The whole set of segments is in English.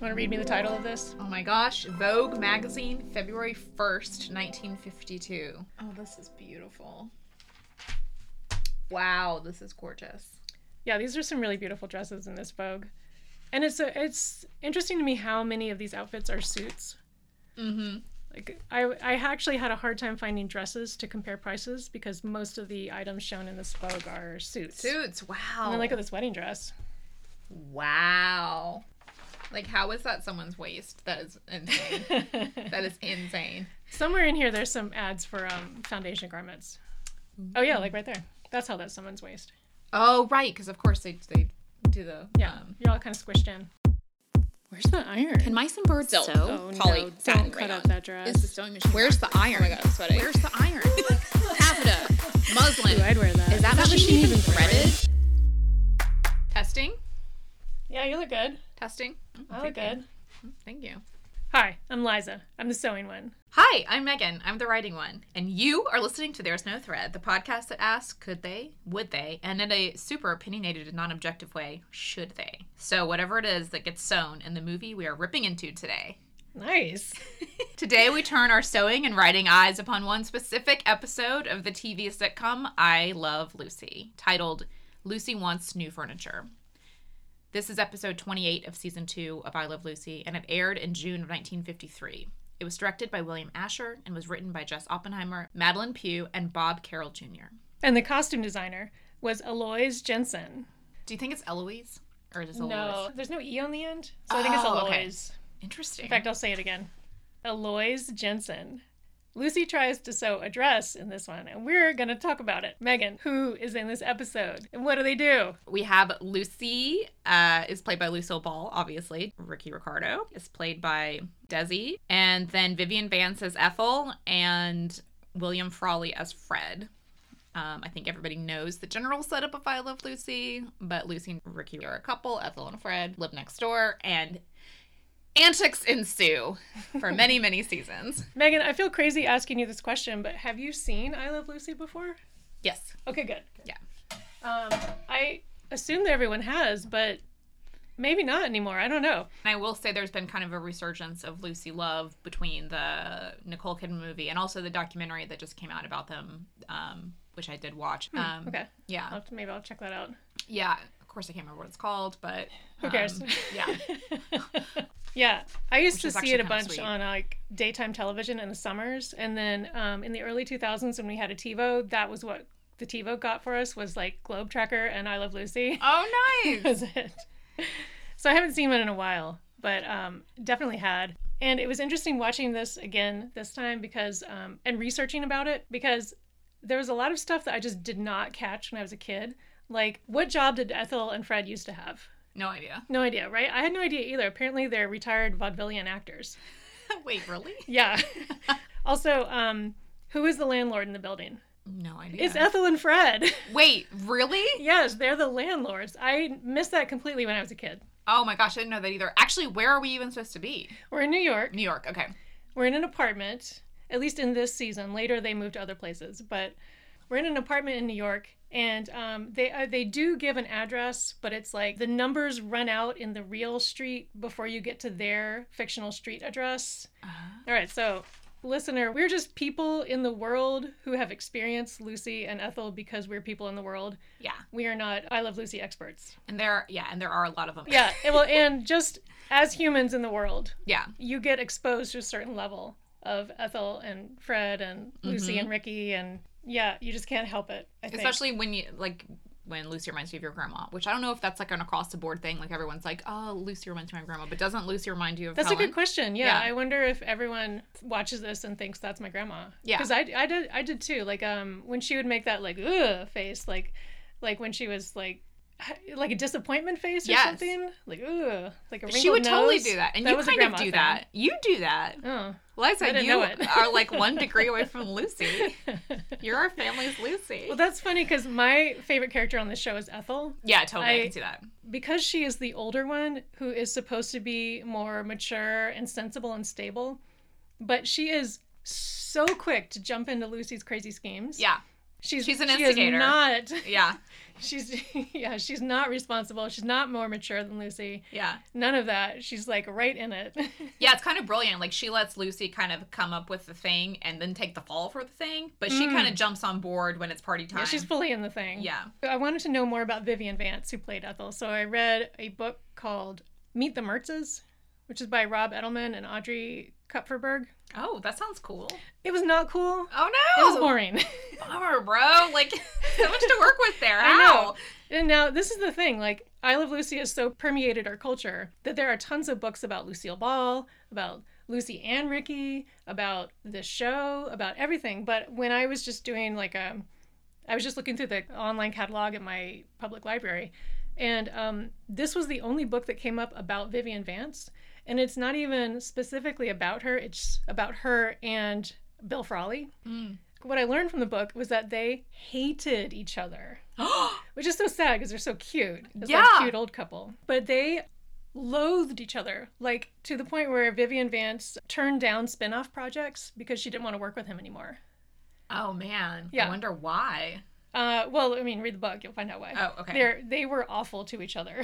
Want to read me the title of this? Oh my gosh. Vogue magazine, February 1st, 1952. Oh, this is beautiful. Wow, this is gorgeous. Yeah, these are some really beautiful dresses in this Vogue. And it's a, it's interesting to me how many of these outfits are suits. Mm-hmm. Like I, I actually had a hard time finding dresses to compare prices because most of the items shown in this Vogue are suits. Suits, wow. And then look at this wedding dress. Wow. Like, how is that someone's waist? That is insane. that is insane. Somewhere in here, there's some ads for um, foundation garments. Oh yeah, like right there. That's how that's someone's waist. Oh, right, because of course they they do the Yeah, Um, you're all kind of squished in. Where's the iron? Can mice and birds sew? oh Poly no! satin Don't cut rayon. out that dress. Is the sewing machine? Where's the iron? Oh my god, I'm sweating. Where's the iron? Taffeta, muslin. Ooh, I'd wear that. Is that machine even threaded? Testing? Yeah, you look good. Testing? I look good. Thank you. Hi, I'm Liza. I'm the sewing one. Hi, I'm Meghan. I'm the writing one. And you are listening to There's No Thread, the podcast that asks, could they, would they, and in a super opinionated and non objective way, should they? So, whatever it is that gets sewn in the movie we are ripping into today. Nice. Today, we turn our sewing and writing eyes upon one specific episode of the TV sitcom I Love Lucy, titled Lucy Wants New Furniture. This is episode 28 of season 2 of I Love Lucy, and it aired in June of 1953. It was directed by William Asher and was written by Jess Oppenheimer, Madelyn Pugh, and Bob Carroll Jr. And the costume designer was Elois Jenssen. Do you think it's Eloise? Or is it Eloise? No, there's no e on the end, so I think it's Oh, okay. Interesting. In fact, I'll say it again. Elois Jenssen. Lucy tries to sew a dress in this one, and we're going to talk about it. Meghan, who is in this episode, and what do they do? We have Lucy, uh, is played by Lucille Ball, obviously. Ricky Ricardo is played by Desi. And then Vivian Vance as Ethel, and William Frawley as Fred. Um, I think everybody knows the general setup of I Love Lucy, but Lucy and Ricky are a couple. Ethel and Fred live next door, and antics ensue for many, many seasons. Meghan, I feel crazy asking you this question, but have you seen I Love Lucy before? Yes. Okay, good. Yeah. Um, I assume that everyone has, but maybe not anymore. I don't know. And I will say there's been kind of a resurgence of Lucy Love between the Nicole Kidman movie and also the documentary that just came out about them, um, which I did watch. Um, Okay. Yeah. I'll, maybe I'll check that out. Yeah. Of course, I can't remember what it's called, but Who cares? um, yeah. yeah, I used to see it a bunch on like daytime television in the summers, and then um, in the early 2000s when we had a TiVo, that was what the TiVo got for us was like Globe Trekker and I Love Lucy. Oh, nice. was it. So I haven't seen one in a while, but um, definitely had. And it was interesting watching this again this time because, um, and researching about it because there was a lot of stuff that I just did not catch when I was a kid. Like, what job did Ethel and Fred used to have? No idea. No idea, right? I had no idea either. Apparently, they're retired vaudevillian actors. Wait, really? Yeah. also, um, who is the landlord in the building? No idea. It's Ethel and Fred. Wait, really? yes, they're the landlords. I missed that completely when I was a kid. Oh my gosh, I didn't know that either. Actually, where are we even supposed to be? We're in New York. New York. Okay. We're in an apartment, at least in this season. Later, they move to other places, but we're in an apartment in New York, and um, they uh, they do give an address, but it's like the numbers run out in the real street before you get to their fictional street address. All right, so listener, we're just people in the world who have experienced Lucy and Ethel because we're people in the world. Yeah. We are not I Love Lucy experts. And there, are, yeah, and there are a lot of them. Yeah, and well, and just as humans in the world, Yeah. you get exposed to a certain level of Ethel and Fred and Lucy and Ricky and yeah, you just can't help it. I think. Especially when you like when Lucy reminds you of your grandma, which I don't know if that's like an across the board thing. Like everyone's like, "Oh, Lucy reminds me of my grandma," but doesn't Lucy remind you of that's a good question. Yeah, Yeah. I wonder if everyone watches this and thinks that's my grandma. Yeah. because I, I did I did too. Like um when she would make that like ugh face, like like when she was like like a disappointment face or Yes. something, like ugh, like a She would totally do that, and That you kind of do thing. that. You do that, Oh, Liza. You know it. are like one degree away from Lucy. You're our family's Lucy. well, that's funny because my favorite character on the show is Ethel. yeah, totally. I, I- can see that. because she is the older one who is supposed to be more mature and sensible and stable, but she is so quick to jump into Lucy's crazy schemes. Yeah, She's She's an she is instigator. not. Yeah. She's yeah. She's not responsible. She's not more mature than Lucy. Yeah. None of that. She's like right in it. Yeah, it's kind of brilliant. Like she lets Lucy kind of come up with the thing and then take the fall for the thing, but she Mm. kind of jumps on board when it's party time. yeah, she's fully in the thing. Yeah. I wanted to know more about Vivian Vance, who played Ethel. So I read a book called Meet the Mertzes, which is by Rob Edelman and Audrey Kupferberg. Oh, that sounds cool. It was not cool. Oh no, It was boring. Bummer, bro. Like so much to work with there. I know. And now this is the thing, like I Love Lucy has so permeated our culture that there are tons of books about Lucille Ball, about Lucy and Ricky, about the show, about everything. But when I was just doing like a I was just looking through the online catalog at my public library, and um, this was the only book that came up about Vivian Vance. And it's not even specifically about her, it's about her and Bill Frawley. Mm. What I learned from the book was that they hated each other which is so sad because they're so cute. It's like Yeah. a cute old couple. But they loathed each other, like to the point where Vivian Vance turned down spin off projects because she didn't want to work with him anymore. oh man. Yeah. I wonder why. Uh, well, I mean, read the book, you'll find out why. Oh, okay. They're, they were awful to each other.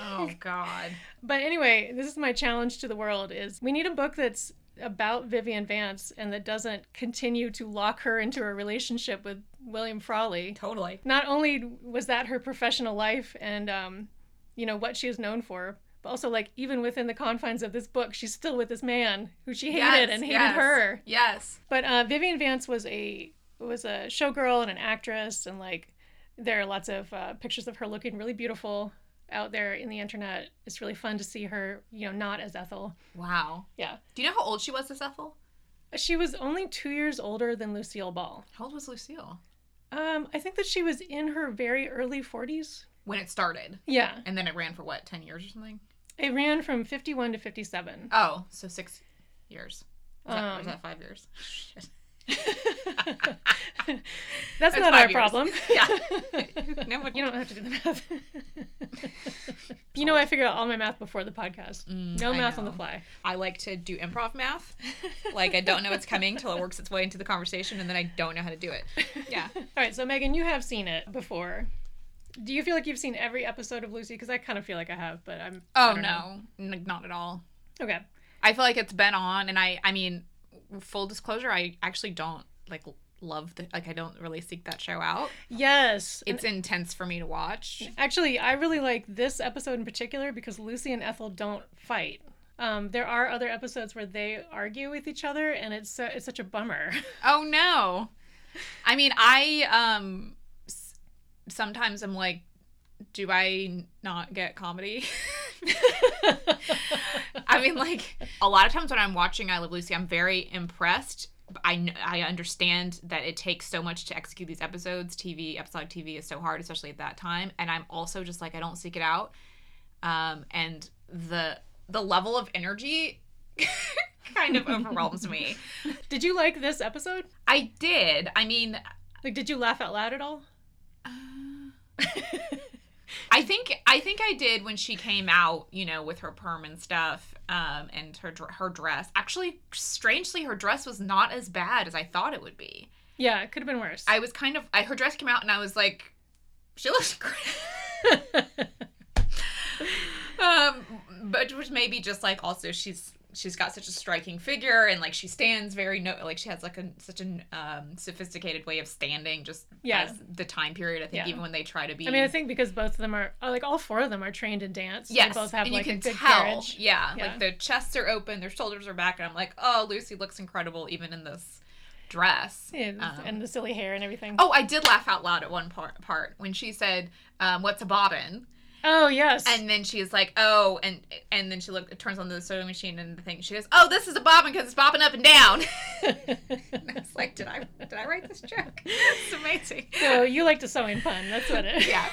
Oh god. but anyway, this is my challenge to the world is we need a book that's about Vivian Vance and that doesn't continue to lock her into a relationship with William Frawley. Totally. not only was that her professional life and um, you know what she is known for but also like even within the confines of this book she's still with this man who she hated Yes, and hated yes, her Yes. but uh, vivian vance was a was a showgirl and an actress and like there are lots of uh, pictures of her looking really beautiful out there in the internet it's really fun to see her you know not as ethel Wow. yeah Do you know how old she was, this Ethel? she was only two years older than lucille ball How old was Lucille? um, i think that she was in her very early 40s When it started. yeah And then it ran for what, 10 years or something? It ran from 51 to 57. Oh, so six years. That, or Um, is that five years? That's That's not our years. problem. Yeah. No one- you don't have to do the math. you know, I figured out all my math before the podcast. Mm, no math on the fly. I like to do improv math. Like I don't know what's coming till it works its way into the conversation, and then I don't know how to do it. Yeah. All right, so Meghan, you have seen it before. Do you feel like you've seen every episode of Lucy? Because I kind of feel like I have, but I'm. Oh know. no, N- not at all. Okay. I feel like it's been on, and I, I mean, full disclosure, I actually don't like love the like I don't really seek that show out. Yes. It's intense for me to watch. Actually, I really like this episode in particular because Lucy and Ethel don't fight. Um, there are other episodes where they argue with each other, and it's so, it's such a bummer. Oh no. I mean, I um s- sometimes I'm like do I not get comedy? I mean like a lot of times when I'm watching I Love Lucy, I'm very impressed. I I understand that it takes so much to execute these episodes. TV episodic TV is so hard, especially at that time. And I'm also just like I don't seek it out. Um, and the the level of energy kind of overwhelms me. Did you like this episode? I did. I mean, Like, did you laugh out loud at all? I think I think I did when she came out, you know, with her perm and stuff, um, and her her dress. Actually, strangely, her dress was not as bad as I thought it would be. Yeah, it could have been worse. I was kind of I, her dress came out, and I was like, she looks great. um, but which maybe just like also she's she's got such a striking figure, and like she stands very no like she has like a such an um, sophisticated way of standing, just Yeah. as the time period. I think Yeah. even when they try to be. I mean, I think because both of them are, oh, like all four of them are trained in dance. Yes, They both have and like you a good tell. carriage. Yeah, Yeah. like their chests are open, their shoulders are back, and I'm like, oh, Lucy looks incredible even in this dress. And, Um, and the silly hair and everything. Oh, I did laugh out loud at one part, part when she said, um, "What's a bobbin?" Oh, yes. And then she's like, "Oh," and and then she look turns on the sewing machine and the thing. She goes, "Oh, this is a bobbin because it's bobbing up and down." and I was like, "Did I did I write this joke?" It's amazing. so you like to sewing pun. That's what it is. Yeah.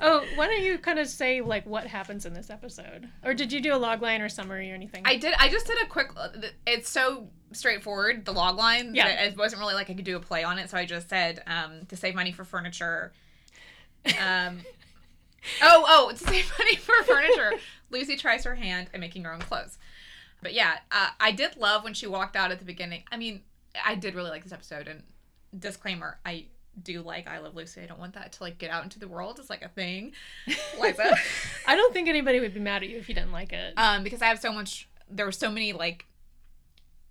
oh, why don't you kind of say like what happens in this episode? Or did you do a log line or summary or anything? I did. I just did a quick. It's so straightforward. The log line. Yeah. It wasn't really like I could do a play on it, so I just said um, to save money for furniture. Um, oh, oh, to save money for furniture, Lucy tries her hand at making her own clothes. But yeah, uh, I did love when she walked out at the beginning. I mean, I did really like this episode. And disclaimer, I do like I Love Lucy. I don't want that to like get out into the world as like a thing. Liza. I don't think anybody would be mad at you if you didn't like it. um, because I have so much. There were so many like.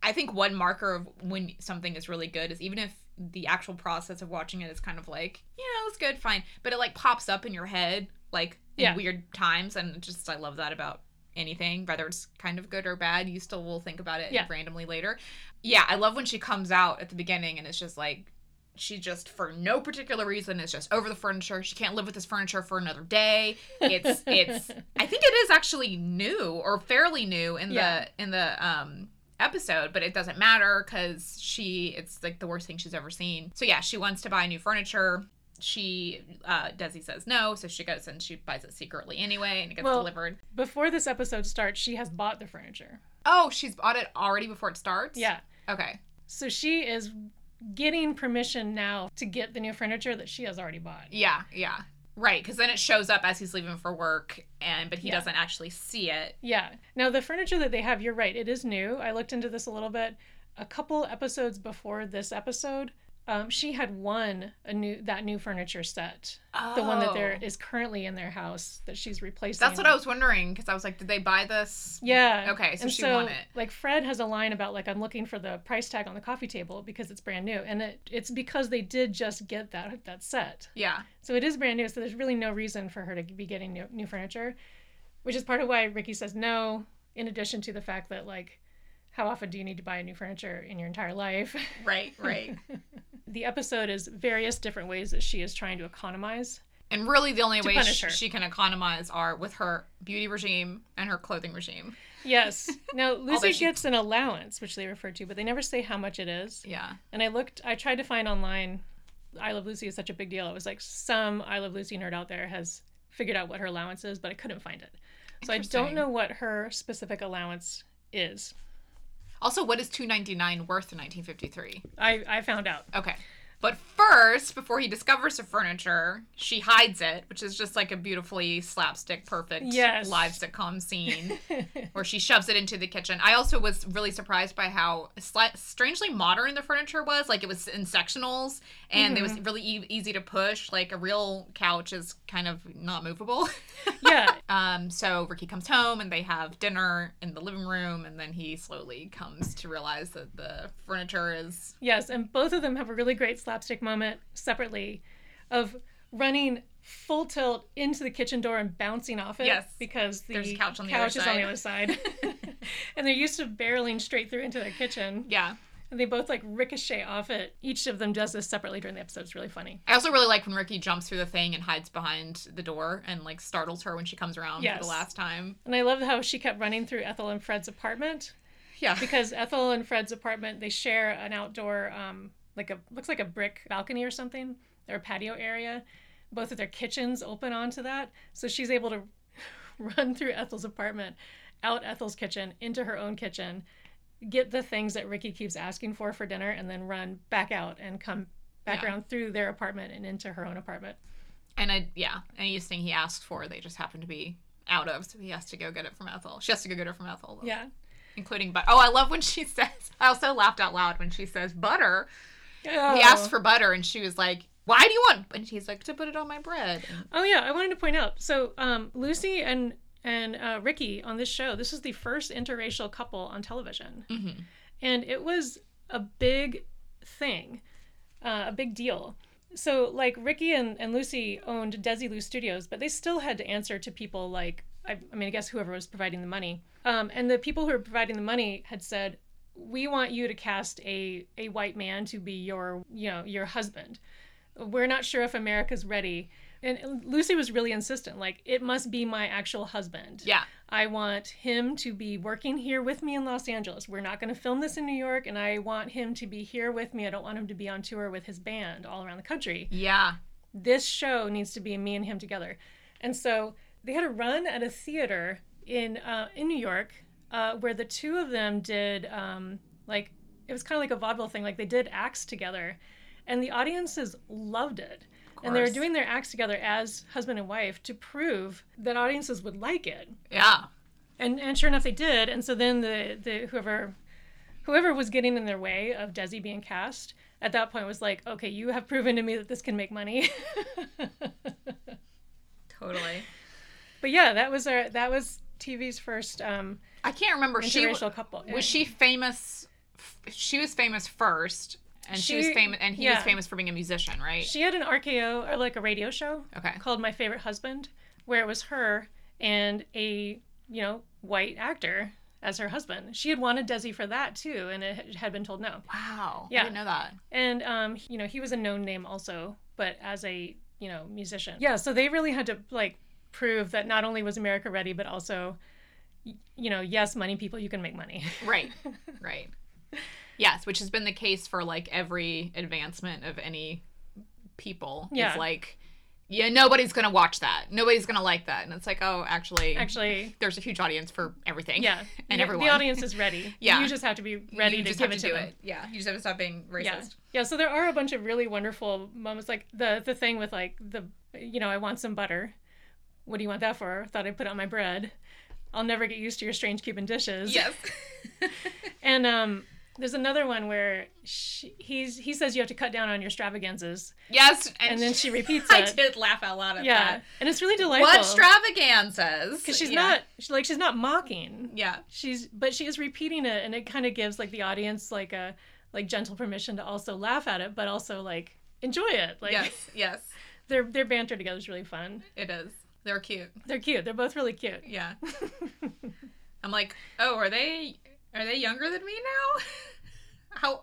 I think one marker of when something is really good is even if the actual process of watching it is kind of like, you know, it's good, fine, but it like pops up in your head like in Yeah. weird times, and just I love that about anything, whether it's kind of good or bad. You still will think about it Yeah. randomly later. Yeah, I love when she comes out at the beginning and it's just like she just for no particular reason is just over the furniture. She can't live with this furniture for another day. It's it's I think it is actually new or fairly new in Yeah. the in the um episode, but it doesn't matter cuz she it's like the worst thing she's ever seen. So yeah, she wants to buy new furniture. She uh Desi says no, so she goes and she buys it secretly anyway and it gets Well- delivered. Before this episode starts, she has bought the furniture. Oh, she's bought it already before it starts? Yeah. Okay. So she is getting permission now to get the new furniture that she has already bought. Yeah, yeah. Right, because then it shows up as he's leaving for work, and but he Yeah. doesn't actually see it. Yeah. Now the furniture that they have, you're right, it is new. I looked into this a little bit. A couple episodes before this episode, um, she had won a new that new furniture set. The one that there Oh. currently in their house that she's replacing. That's what I was wondering because I was like, did they buy this? Yeah. Okay, so and she so, won it. Like Fred has a line about like I'm looking for the price tag on the coffee table because it's brand new, and it, it's because they did just get that that set. Yeah, So it is brand new. So there's really no reason for her to be getting new, new furniture, which is part of why Ricky says no. In addition to the fact that like, how often do you need to buy new furniture in your entire life? right, right. the episode is various different ways that she is trying to economize. and really, the only way she, she can economize are with her beauty regime and her clothing regime. Yes. Now Lucy she- gets an allowance, which they refer to, but they never say how much it is. Yeah, And I looked, I tried to find online. I Love Lucy is such a big deal. It was like some I Love Lucy nerd out there has figured out what her allowance is, but I couldn't find it. So I don't know what her specific allowance is. Also, what is two ninety nine worth in nineteen fifty three? I, I found out. Okay. But first, before he discovers the furniture, she hides it, which is just like a beautifully slapstick, perfect Yes. live sitcom scene where she shoves it into the kitchen. I also was really surprised by how sli- strangely modern the furniture was. Like it was in sectionals and it was really e- easy to push. Like a real couch is kind of not movable. yeah. um, so Ricky comes home and they have dinner in the living room, and then he slowly comes to realize that the furniture is Yes. And both of them have a really great slapstick moment separately of running full tilt into the kitchen door and bouncing off it. Yes. Because the There's couch on the couch is on the side. other side. and they're used to barreling straight through into their kitchen. yeah. And they both like ricochet off it. Each of them does this separately during the episode. It's really funny. I also really like when Ricky jumps through the thing and hides behind the door and like startles her when she comes around for the last time. And I love how she kept running through Ethel and Fred's apartment Yeah. because Ethel and Fred's apartment they share an outdoor, um, like a looks like a brick balcony or something, or a patio area. Both of their kitchens open onto that, so she's able to run through Ethel's apartment, out Ethel's kitchen, into her own kitchen, get the things that Ricky keeps asking for for dinner, and then run back out and come back Yeah. around through their apartment and into her own apartment. And I, yeah, anything he asked for, they just happen to be out of, so he has to go get it from Ethel. She has to go get it from Ethel, though, Yeah. including butter. Oh, I love when she says. I also laughed out loud when she says butter. Oh. He asked for butter, and she was like, "Why do you want?" And he's like, "To put it on my bread." Oh yeah, I wanted to point out. So um, Lucy and and uh, Ricky on this show. This is the first interracial couple on television, Mhm. and it was a big thing, uh, a big deal. So like Ricky and, and Lucy owned Desi Desilu Studios, but they still had to answer to people like I, I mean I guess whoever was providing the money. Um, and the people who were providing the money had said, "We want you to cast a a white man to be your you know your husband." we're not sure if America's ready. And Lucy was really insistent, like, it must be my actual husband. Yeah, I want him to be working here with me in Los Angeles. We're not going to film this in New York, and I want him to be here with me. I don't want him to be on tour with his band all around the country. yeah, This show needs to be me and him together. And so they had a run at a theater in uh, in New York uh, where the two of them did um, like it was kind of like a vaudeville thing. Like they did acts together, and the audiences loved it. And they were doing their acts together as husband and wife to prove that audiences would like it. yeah. And and sure enough, they did. And so then the the whoever whoever was getting in their way of Desi being cast at that point was like, okay, you have proven to me that this can make money. Totally. but yeah, that was our that was TV's first um, I can't remember. She interracial couple. was she famous. f- She was famous first, and she, was famous, and he was famous for being a musician, right? She had an RKO or like a radio show okay. called My Favorite Husband, where it was her and a you know white actor as her husband. She had wanted Desi for that too, and it had been told no. Wow. Yeah. I didn't know that. And um, you know, he was a known name also, but as a you know musician. Yeah, so they really had to like prove that not only was America ready, but also, y- you know, yes, money people, you can make money. Right. right. Yes, which has been the case for like every advancement of any people. Yeah. It's like, yeah, nobody's gonna watch that. Nobody's gonna like that, and it's like, oh, actually, Actually, there's a huge audience for everything. yeah, and the, everyone. the audience is ready. Yeah. you just have to be ready you to give it to to do them. it. Yeah, you just have to stop being racist. Yeah. Yeah, so there are a bunch of really wonderful moments like the the thing with like the you know, I want some butter. What do you want that for? Thought I'd put it on my bread. I'll never get used to your strange Cuban dishes. Yes. And um there's another one where she, he's he says you have to cut down on your extravaganzas, yes. and then she repeats it. I did laugh out loud at yeah, that. and it's really delightful. What extravaganzas? Because she's Yeah. not she, like she's not mocking. Yeah. She's but she is repeating it, and it kind of gives like the audience like a like gentle permission to also laugh at it, but also like enjoy it. Like Yes. Yes. their their banter together is really fun. It is. They're cute. They're cute. They're both really cute. Yeah. I'm like, oh, are they are they younger than me now? How?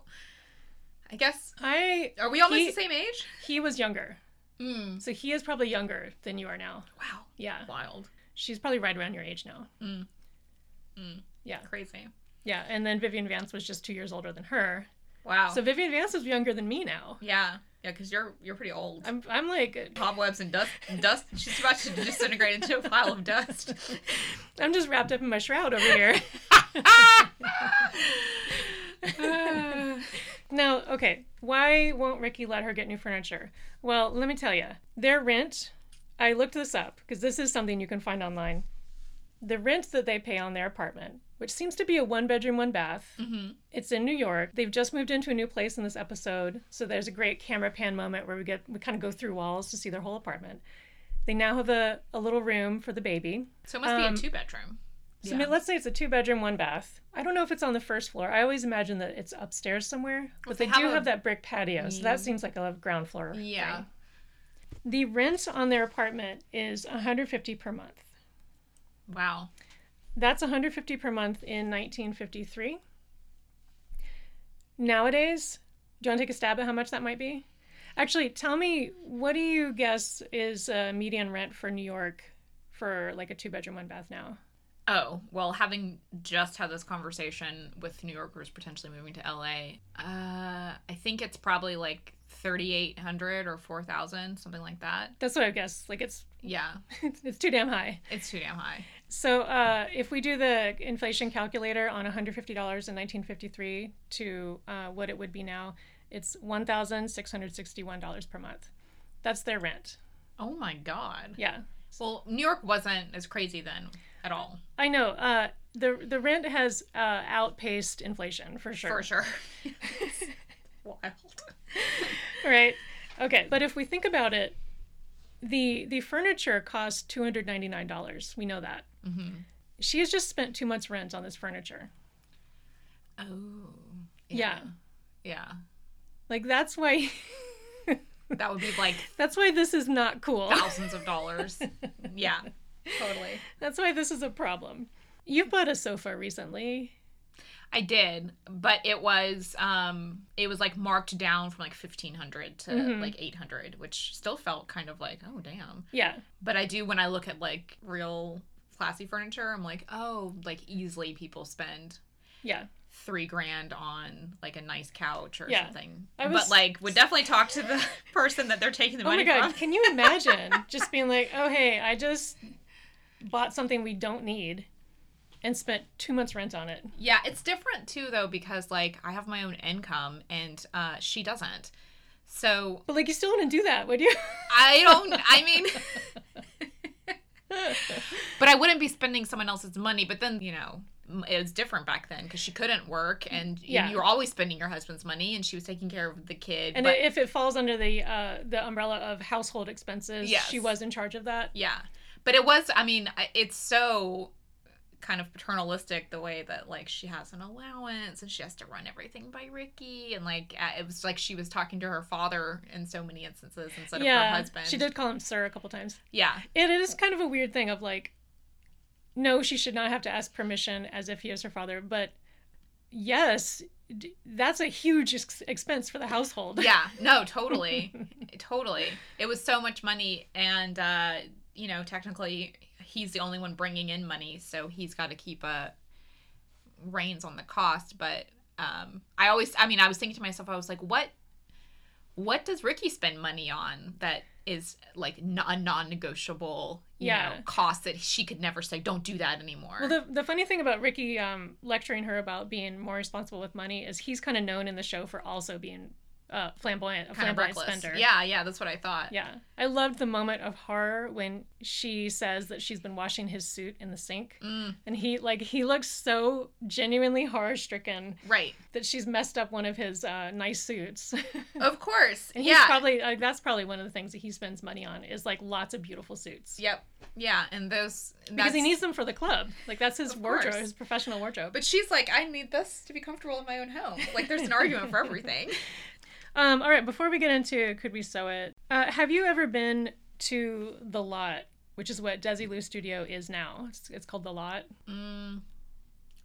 I guess I are we almost He- the same age? he was younger, Mm. so he is probably younger than you are now. Wow. Yeah, Wild. she's probably right around your age now. Mm. Mm. Yeah, Crazy. yeah. And then Vivian Vance was just two years older than her. Wow. So Vivian Vance is younger than me now. yeah. Yeah, because you're you're pretty old. I'm I'm like Cobwebs and dust. Dust. She's about to disintegrate into a pile of dust. I'm just wrapped up in my shroud over here. Now, okay, why won't Ricky let her get new furniture? Well, let me tell you, their rent, I looked this up because this is something you can find online. The rent that they pay on their apartment, which seems to be a one bedroom, one bath, Mhm. it's in New York. They've just moved into a new place in this episode, so there's a great camera pan moment where we get we kind of go through walls to see their whole apartment. They now have a, a little room for the baby. So it must Um, be a two bedroom. So let's say it's a two bedroom, one bath. I don't know if it's on the first floor. I always imagine that it's upstairs somewhere. But they they, have do a- have that brick patio, so that seems like a ground floor. Yeah. thing. The rent on their apartment is 150 per month. Wow. That's 150 per month in 1953. Nowadays, do you want to take a stab at how much that might be? Actually, tell me what do you guess is uh, median rent for New York for like a two bedroom, one bath now? Oh, well, having just had this conversation with New Yorkers potentially moving to LA, uh, I think it's probably like 3,800 or 4,000, something like that. That's what I guess. Like it's Yeah, it's, it's too damn high. it's too damn high. So uh, if we do the inflation calculator on $150 in 1953 to uh, what it would be now, it's $1,661 per month. That's their rent. Oh my God. Yeah. Well, New York wasn't as crazy then at all. I know. Uh, the the rent has uh, outpaced inflation for sure. For sure. Wild. Right. Okay. But if we think about it, the the furniture costs two hundred ninety nine dollars. We know that. Hmm She has just spent two months' rent on this furniture. Oh. Yeah. Yeah. Like that's why That would be like that's why this is not cool. thousands of dollars. Yeah. Totally. That's why this is a problem. You bought a sofa recently. I did, but it was um it was like marked down from like 1500 to Mhm. like 800, which still felt kind of like, oh damn. Yeah. But I do when I look at like real classy furniture, I'm like, oh, like easily people spend Yeah. 3 grand on like a nice couch or Yeah. something. Was- But like would definitely talk to the person that they're taking the Oh my money god, from. can you imagine just being like, "Oh hey, I just bought something we don't need and spent 2 months rent on it." Yeah, it's different too though because like I have my own income and uh she doesn't. So But like you still wouldn't do that, would you? I don't I mean but I wouldn't be spending someone else's money. But then, you know, it was different back then because she couldn't work and you- Yeah. you were always spending your husband's money and she was taking care of the kid. And but, if it falls under the uh, the umbrella of household expenses, Yes. she was in charge of that. yeah, but it was. I mean, it's so kind of paternalistic the way that like she has an allowance and she has to run everything by Ricky and like it was like she was talking to her father in so many instances instead of her husband. she did call him sir a couple times. Yeah, It is kind of a weird thing of like, no, she should not have to ask permission as if he is her father, but yes, that's a huge ex- expense for the household. yeah no totally totally it was so much money and uh you know technically he's the only one bringing in money so he's got to keep a reins on the cost but um i always i mean i was thinking to myself i was like what what does ricky spend money on that is like a non-negotiable you Yeah. know cost that she could never say don't do that anymore Well, the, the funny thing about Ricky um, lecturing her about being more responsible with money is he's kind of known in the show for also being uh, flamboyant, a kind flamboyant spender. yeah yeah that's what i thought Yeah. I loved the moment of horror when she says that she's been washing his suit in the sink. Mm, And he, like, he looks so genuinely horror stricken right that she's messed up one of his uh, nice suits. of course and he's yeah probably, like, that's probably one of the things that he spends money on is, like, lots of beautiful suits. Yep. Yeah, and those Because he needs them for the club. Like, that's his Of wardrobe, course. his professional wardrobe. But she's like, I need this to be comfortable in my own home. Like, there's an argument for everything. Um, all right, before we get into Could We Sew It, uh, have you ever been to The Lot, which is what Desilu Studio is now? It's, it's called The Lot. Mm,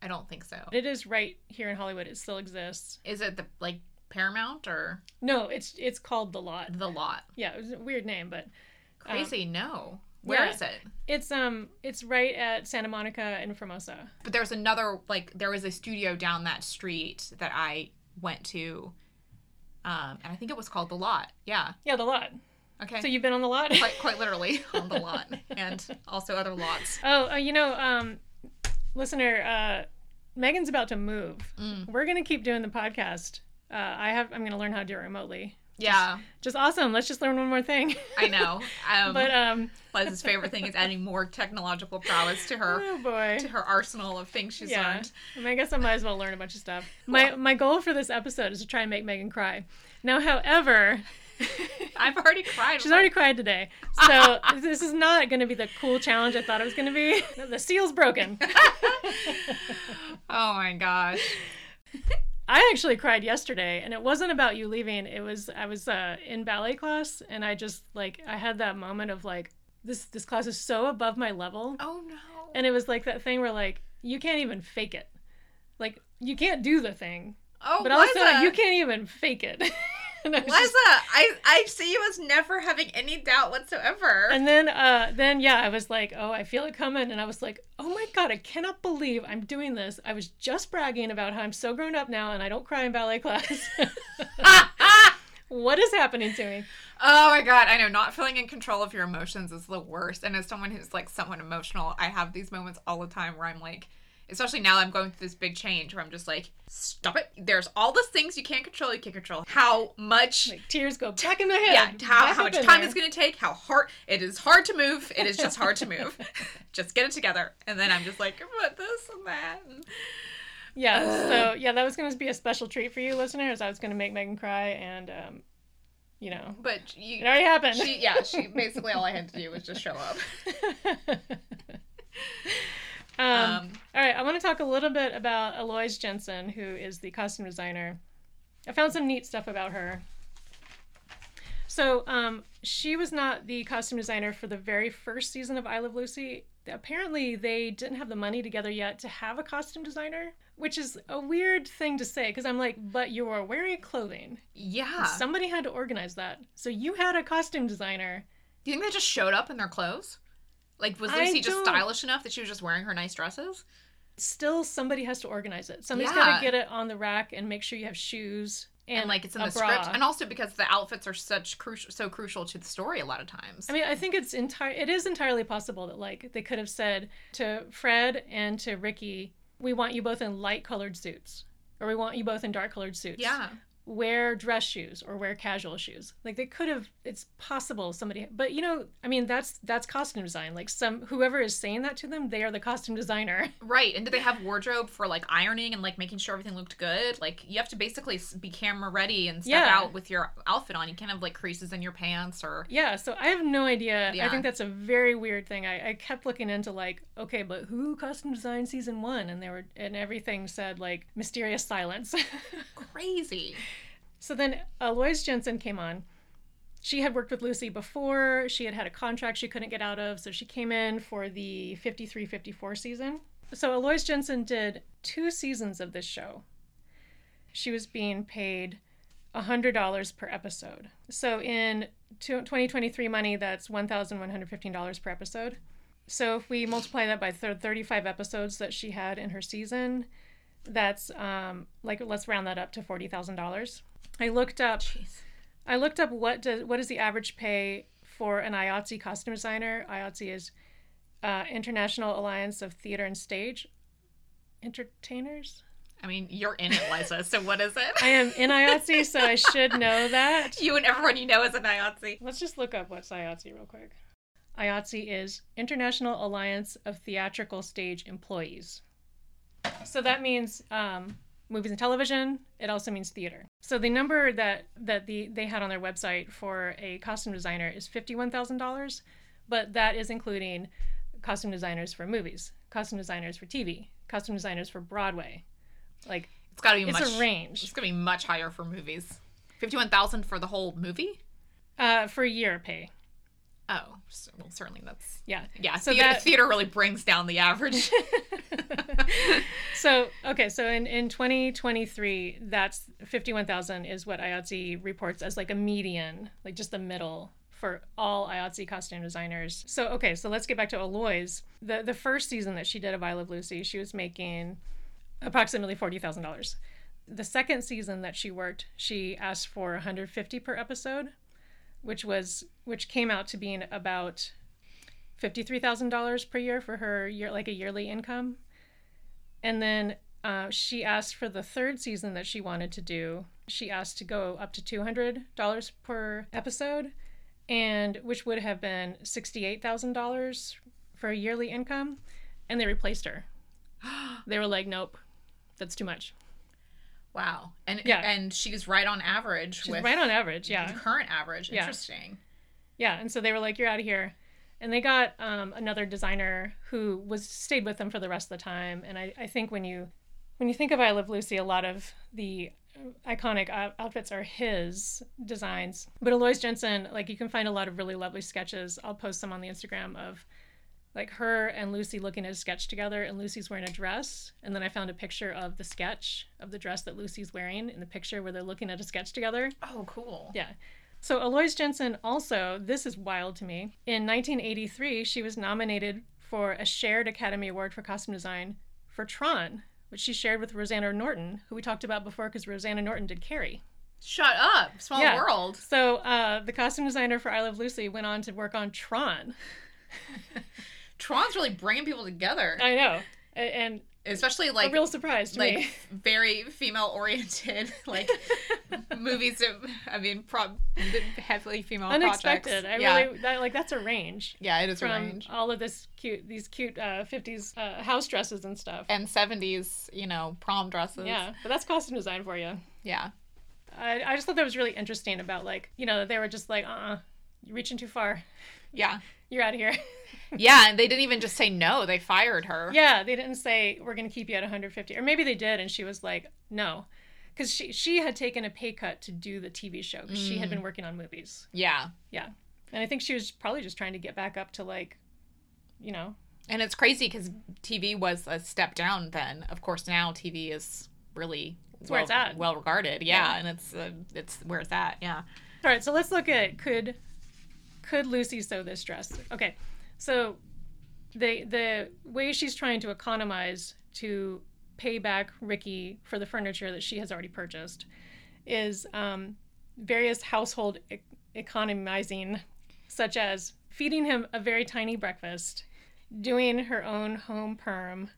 I don't think so. It is right here in Hollywood. It still exists. Is it the like Paramount or No, it's it's called The Lot. the lot? Yeah, it was a weird name, but Crazy. no. Where Um, yeah. is it? it's um it's right at Santa Monica and Formosa. But there's another like there was a studio down that street that I went to, um, and I think it was called the lot. Yeah. Yeah, The Lot. Okay. So you've been on The Lot? quite quite literally on the lot, and also other lots. oh, uh, you know, um, listener, uh, Meghan's about to move. Mm. We're gonna keep doing the podcast. Uh, I have. I'm gonna learn how to do it remotely. Yeah, Just awesome. Let's just learn one more thing. I know. Um, but um, Liz's favorite thing is adding more technological prowess to her oh boy. to her arsenal of things she's yeah. learned. I, mean, I guess I might as well learn a bunch of stuff. My my goal for this episode is to try and make Meghan cry. Now, however, I've already cried. she's already cried today, so this is not going to be the cool challenge I thought it was going to be. The seal's broken. Oh my gosh. I actually cried yesterday, and it wasn't about you leaving. It was I was uh, in ballet class, and I just like I had that moment of like this this class is so above my level, Oh no. and it was like that thing where like you can't even fake it, like you can't do the thing, oh, but also you can't even fake it. and, I Liza, just- I I see you as never having any doubt whatsoever. and then uh then yeah, I was like, oh, I feel it coming, and I was like, oh my god, I cannot believe I'm doing this. I was just bragging about how I'm so grown up now, and I don't cry in ballet class. what is happening to me? oh my god, I know not feeling in control of your emotions is the worst. And as someone who's like somewhat emotional, I have these moments all the time where I'm like especially now I'm going through this big change where I'm just like, stop it. There's all the things you can't control, you can't control. How much Like tears go back in my head. yeah, how, back how much time there. it's going to take, how hard it is hard to move. It is just hard to move. just get it together. And then I'm just like, but this and that. And... Yeah, so yeah, that was going to be a special treat for you, listeners. I was going to make Meghan cry, and um, you know, But you, it already happened. she, yeah, she basically all I had to do was just show up. um, Um, all right, I want to talk a little bit about Elois Jenssen, who is the costume designer. I found some neat stuff about her. So, um, she was not the costume designer for the very first season of I Love Lucy. Apparently, they didn't have the money together yet to have a costume designer, which is a weird thing to say because I'm like, but you are wearing clothing. yeah. Somebody had to organize that. So, you had a costume designer. do you think they just showed up in their clothes? Like, was Lucy just stylish enough that she was just wearing her nice dresses? Still, somebody has to organize it. Somebody's Yeah. got to get it on the rack and make sure you have shoes and, And, like, it's in a the bra. script. And also because the outfits are such crucial, so crucial to the story a lot of times. I mean, I think it's entire. It is entirely possible that like they could have said to Fred and to Ricky, "We want you both in light colored suits, or we want you both in dark colored suits." yeah. Wear dress shoes or wear casual shoes. Like they could have it's possible somebody but you know, I mean that's that's costume design. Like some whoever is saying that to them, they are the costume designer. Right. And do they have wardrobe for like ironing and like making sure everything looked good? Like you have to basically be camera ready and step Yeah. out with your outfit on. You can't have like creases in your pants or Yeah, so I have no idea. I think that's a very weird thing. I, I kept looking into like, okay, but who costume designed season one? And they were and everything said like mysterious silence. crazy. So then Elois Jenssen came on. She had worked with Lucy before. She had had a contract she couldn't get out of, so she came in for the 53 54 season. So Elois Jenssen did two seasons of this show. She was being paid $100 per episode. So in 2023 money, that's $1,115 per episode. So if we multiply that by thir- 35 episodes that she had in her season, that's um, like let's round that up to $40,000. I looked up Jeez. I looked up what does what is the average pay for an IATSE costume designer. IATSE is uh, International Alliance of Theater and Stage Entertainers. I mean, you're in it, Liza. So what is it? I am in IATSE, so I should know that. you and everyone you know is an IATSE. Let's just look up what's IATSE real quick. IATSE is International Alliance of Theatrical Stage Employees. So that means um, movies and television. It also means theater. So the number that that the they had on their website for a costume designer is fifty one thousand dollars, but that is including costume designers for movies, costume designers for TV, costume designers for Broadway. Like It's got to be it's much. a range It's gonna be much higher for movies. Fifty-one thousand for the whole movie. uh, for a year pay. Oh, s- well, certainly that's Yeah. yeah. So theater, that- theater really brings down the average. so okay, so in in 2023, that's 51,000 is what IATSE reports as like a median, like just the middle for all IATSE costume designers. So okay, so let's get back to Elois. The the first season that she did of I Love Lucy, she was making approximately forty thousand dollars. The second season that she worked, she asked for 150 per episode, which was which came out to being about fifty-three thousand dollars per year for her year like a yearly income. And then uh, she asked for the third season that she wanted to do. She asked to go up to two hundred dollars per episode, and which would have been sixty-eight thousand dollars for a yearly income, and they replaced her. They were like, "Nope, that's too much." Wow. And Yeah. and she's right on average She's with right on average, yeah. current average. Yeah. Interesting. Yeah, and so they were like, "You're out of here," and they got um, another designer who was stayed with them for the rest of the time. And I, I think when you when you think of I Love Lucy, a lot of the iconic outfits are his designs. But Elois Jenssen, like you can find a lot of really lovely sketches. I'll post some on the Instagram of like her and Lucy looking at a sketch together, and Lucy's wearing a dress. And then I found a picture of the sketch of the dress that Lucy's wearing in the picture where they're looking at a sketch together. Oh, cool. Yeah. So Elois Jenssen also, this is wild to me. In 1983, she was nominated for a shared Academy Award for costume design for Tron, which she shared with Rosanna Norton, who we talked about before because Rosanna Norton did Carrie. Shut up. Small Yeah. world. So uh, the costume designer for I Love Lucy went on to work on Tron. Tron's really bringing people together, I know. A- And especially a like real surprise to like me. very female oriented like movies that I mean prob heavily female Unexpected. projects. I yeah. really that, like that's a range yeah, it is a range. all of this cute these cute uh, 50s uh, house dresses and stuff. And seventies, you know, prom dresses. Yeah, but that's costume design for you. Yeah. I, I just thought that was really interesting about like you know they were just like uh uh you're reaching too far Yeah. you're out of here Yeah, and they didn't even just say no, they fired her. yeah they didn't say we're gonna keep you at 150 or maybe they did and she was like no because she she had taken a pay cut to do the TV show because she had been working on movies Yeah. yeah and I think she was probably just trying to get back up to like you know And it's crazy because TV was a step down then. Of course, now TV is really It's where well, it's at. well regarded. Yeah, Yeah. and it's uh, it's where it's at. Yeah. All right, so let's look at could could Lucy sew this dress? Okay, so the the way she's trying to economize to pay back Ricky for the furniture that she has already purchased is um, various household e- economizing, such as feeding him a very tiny breakfast, doing her own home perm,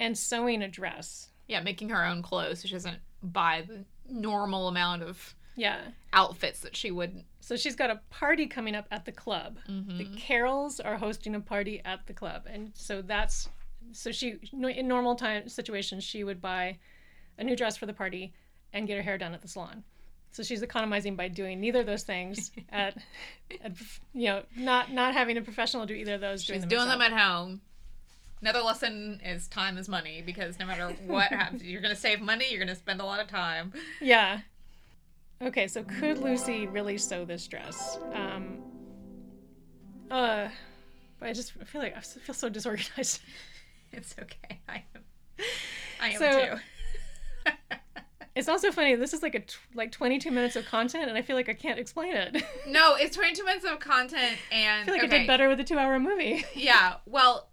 and sewing a dress. Yeah, making her own clothes so she doesn't buy the normal amount of Yeah. outfits that she would. So she's got a party coming up at the club. The mm-hmm. Carols are hosting a party at the club, and so that's so she in normal time situations she would buy a new dress for the party and get her hair done at the salon. So she's economizing by doing neither of those things at, at you know not not having a professional do either of those. She's doing them, doing them at home. Another lesson is time is money because no matter what happens, you're going to save money, you're going to spend a lot of time. Yeah. Okay, so could Lucy really sew this dress? Um, uh, but I just feel like I feel so disorganized. It's okay. I am. I am So- too. It's also funny. This is like a t- like 22 minutes of content, and I feel like I can't explain it. No, it's 22 minutes of content, and I feel like okay. I did better with a two-hour movie. Yeah, well,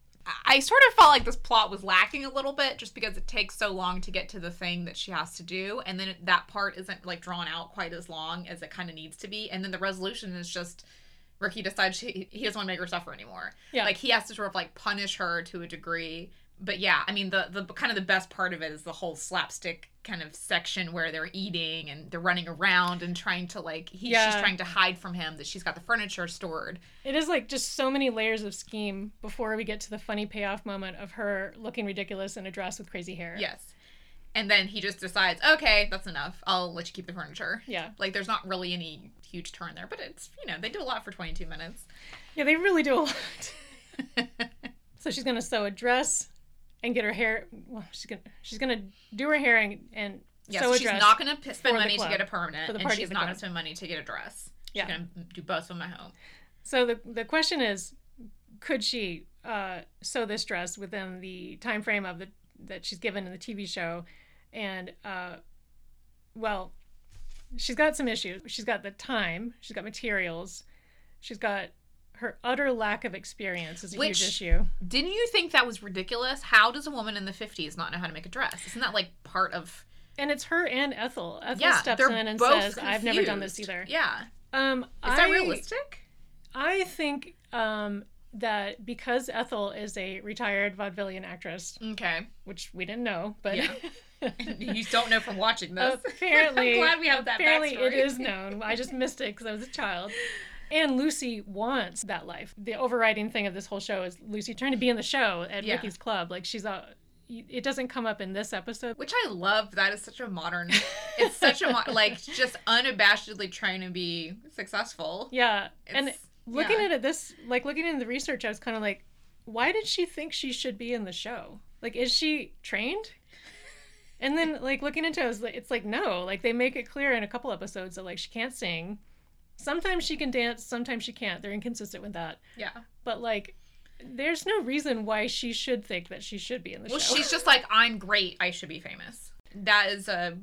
I- sort of felt like this plot was lacking a little bit just because it takes so long to get to the thing that she has to do, and then that part isn't like drawn out quite as long as it kind of needs to be, and then the resolution is just Ricky decides she, he doesn't want to make her suffer anymore. Yeah. like he has to sort of like punish her to a degree. But yeah, I mean the the kind of the best part of it is the whole slapstick kind of section where they're eating and they're running around and trying to like just Yeah. trying to hide from him that she's got the furniture stored. It is like just so many layers of scheme before we get to the funny payoff moment of her looking ridiculous in a dress with crazy hair. Yes. And then he just decides, okay, that's enough. I'll let you keep the furniture. Yeah. Like, there's not really any huge turn there, but it's, you know, they do a lot for 22 minutes. Yeah, they really do a lot. so she's gonna sew a dress and get her hair. Well, she's gonna she's gonna do her hair and, and a she's not for spend money to get a permanent, and she's not gonna spend money to get a dress. She's Yeah. to do both of them at home. So the the question is, could she uh, sew this dress within the time frame of the that she's given in the TV show? And uh, well, she's got some issues. She's got the time. She's got materials. She's got her utter lack of experience is a Which- huge issue. Didn't you think that was ridiculous? How does a woman in the 50s not know how to make a dress? Isn't that like part of. And it's her and Ethel. Ethel Yeah, steps in and says, "I've never done this either." Yeah. Um, Is I, that realistic? I think um, that because Ethel is a retired vaudevillian actress, Okay. which we didn't know, but Yeah. you don't know from watching this. apparently, I'm glad we have that apparently it backstory. is known. I just missed it because I was a child. And Lucy wants that life. The overriding thing of this whole show is Lucy trying to be in the show at Yeah. Ricky's club. Like she's a. It doesn't come up in this episode. Which I love. That is such a modern. It's such a mo- like just unabashedly trying to be successful. Yeah, and looking yeah. at it, this like looking into the research, I was kind of like, why did she think she should be in the show? Like, is she trained? And then like looking into it, like- it's like no, like they make it clear in a couple episodes that like she can't sing. Sometimes she can dance, sometimes she can't. They're inconsistent with that. Yeah. But like, there's no reason why she should think that she should be in the Well, show. Well, she's just like, I'm great. I should be famous. That is a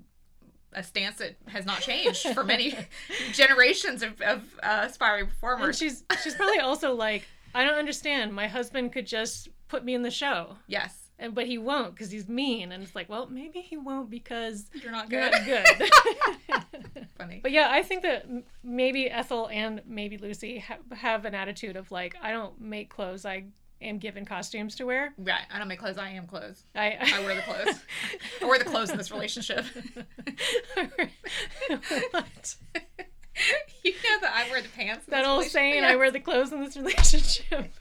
a stance that has not changed for many generations of, of uh, aspiring and performers. she's she's probably also like, I don't understand. My husband could just put me in the show. yes. And but he won't because he's mean and it's like well maybe he won't because You're not you're good. not good Funny. but yeah i think that maybe ethel and maybe lucy ha- have an attitude of like i don't make clothes i am given costumes to wear Right. I don't make clothes. I am clothes. i, I wear the clothes. I wear the clothes in this relationship. what? you know that I wear the pants. That old saying i wear the clothes in this relationship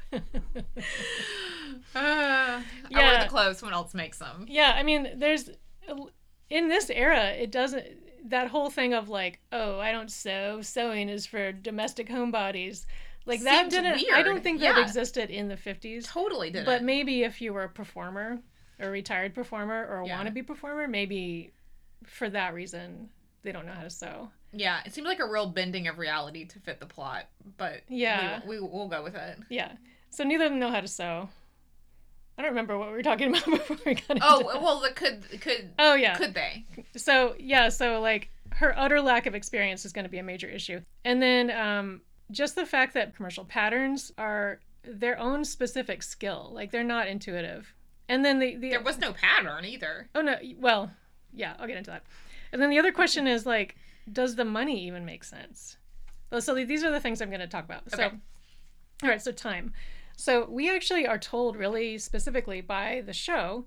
Uh, I wear Yeah. the clothes. Someone else makes them. Yeah, I mean, there's in this era, it doesn't that whole thing of like, oh, I don't sew. Sewing is for domestic homebodies. Like that Seems didn't. I don't weird. think that existed in the fifties. Totally didn't. But maybe if you were a performer, a retired performer, or a Yeah. wannabe performer, maybe for that reason they don't know how to sew. Yeah, it seemed like a real bending of reality to fit the plot, but Yeah. we, we we'll go with it. Yeah. So neither of them know how to sew. I don't remember what we were talking about before we got into Oh well, the could could Oh yeah. could they? so yeah so like her utter lack of experience is going to be a major issue and then um, just the fact that commercial patterns are their own specific skill like they're not intuitive and then the, the There was no pattern either. oh no well yeah i'll get into that and then the other question is like does the money even make sense Well, so these are the things i'm going to talk about so Okay. all right so time so we actually are told really specifically by the show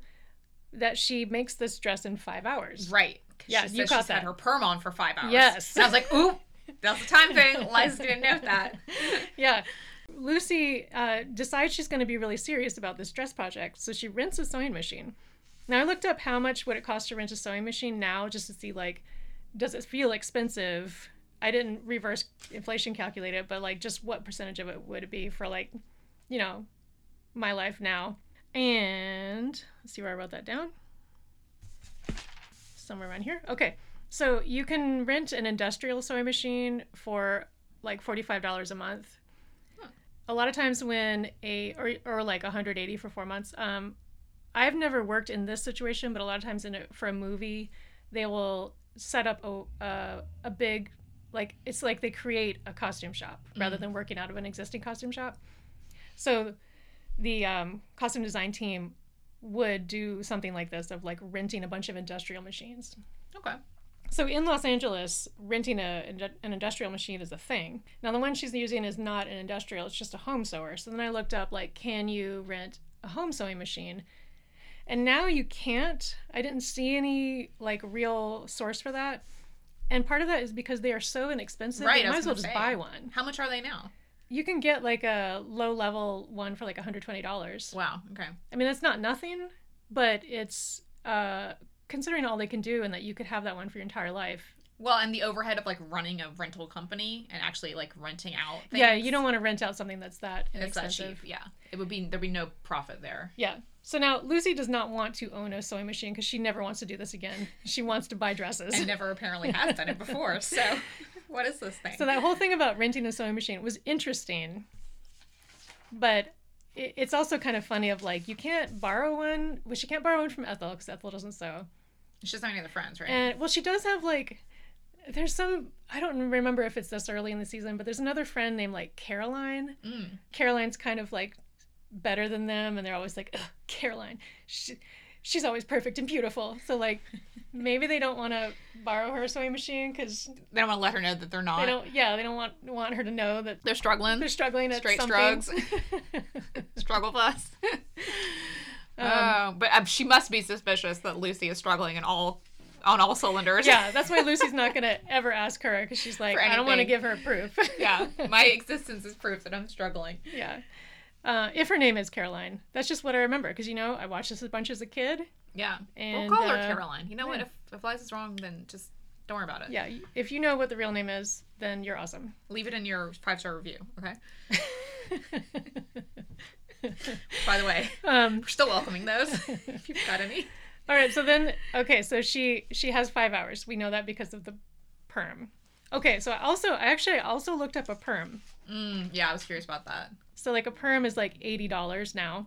that she makes this dress in five hours Right. Yeah, she you caught she's had her perm on for five hours. Yes. And I was like, ooh, that's the time thing. Liza didn't know that. yeah. Lucy uh, decides she's going to be really serious about this dress project, so she rents a sewing machine. Now I looked up how much would it cost to rent a sewing machine now, just to see like, does it feel expensive? I didn't reverse inflation calculate it, but like, just what percentage of it would it be for like, you know, my life now? And let's see where I wrote that down. Somewhere around here. Okay, so you can rent an industrial sewing machine for like forty-five dollars a month a lot of times when a or, or like 180 for four months um i've never worked in this situation but a lot of times in a, for a movie they will set up a, a, a big like it's like they create a costume shop rather than working out of an existing costume shop so the um, costume design team would do something like this of like renting a bunch of industrial machines Okay. so in Los Angeles, renting a, an industrial machine is a thing. Now the one she's using is not an industrial; it's just a home sewer. So then I looked up like, can you rent a home sewing machine? And now you can't. I didn't see any like real source for that. And part of that is because they are so inexpensive. Right, you I might as well just buy one. How much are they now? You can get like a low level one for like $120. Wow. Okay. I mean, that's not nothing, but it's uh, considering all they can do and that you could have that one for your entire life. Well, and the overhead of like running a rental company and actually like renting out. Things, Yeah, you don't want to rent out something that's that It's that cheap. Yeah. It would be there'd be no profit there. Yeah. So now Lucy does not want to own a sewing machine because she never wants to do this again. She wants to buy dresses. And never apparently has done it before. So, what is this thing? so that whole thing about renting a sewing machine was interesting, but it, it's also kind of funny. Of like, you can't borrow one. Well, she can't borrow one from Ethel because Ethel doesn't sew. She doesn't have any other friends, right? And well, she does have like, there's some. I don't remember if it's this early in the season, but there's another friend named like Caroline. Mm. Caroline's kind of like better than them, and they're always like, Ugh, Caroline, she, she's always perfect and beautiful. So like, maybe they don't want to borrow her sewing machine because They don't want to let her know that they're not. they don't. Yeah, they don't want want her to know that They're struggling. they're struggling at Straight. Struggle bus. Um, oh, but um, she must be suspicious that Lucy is struggling in all on all cylinders. yeah, that's why Lucy's not gonna ever ask her because she's like, I don't want to give her proof. yeah. My existence is proof that I'm struggling. yeah. Uh, if her name is Caroline, that's just what I remember because you know I watched this a bunch as a kid. Yeah. And, we'll call her uh, Caroline. You know what? yeah. If if Liza's wrong, then just don't worry about it. Yeah, if you know what the real name is, then you're awesome. Leave it in your five star review. Okay. By the way, um, we're still welcoming those if you've got any. all right, so then okay, so she she has five hours. We know that because of the perm. Okay, so I also I actually also looked up a perm. Mm, yeah, I was curious about that. So like a perm is like eighty dollars now,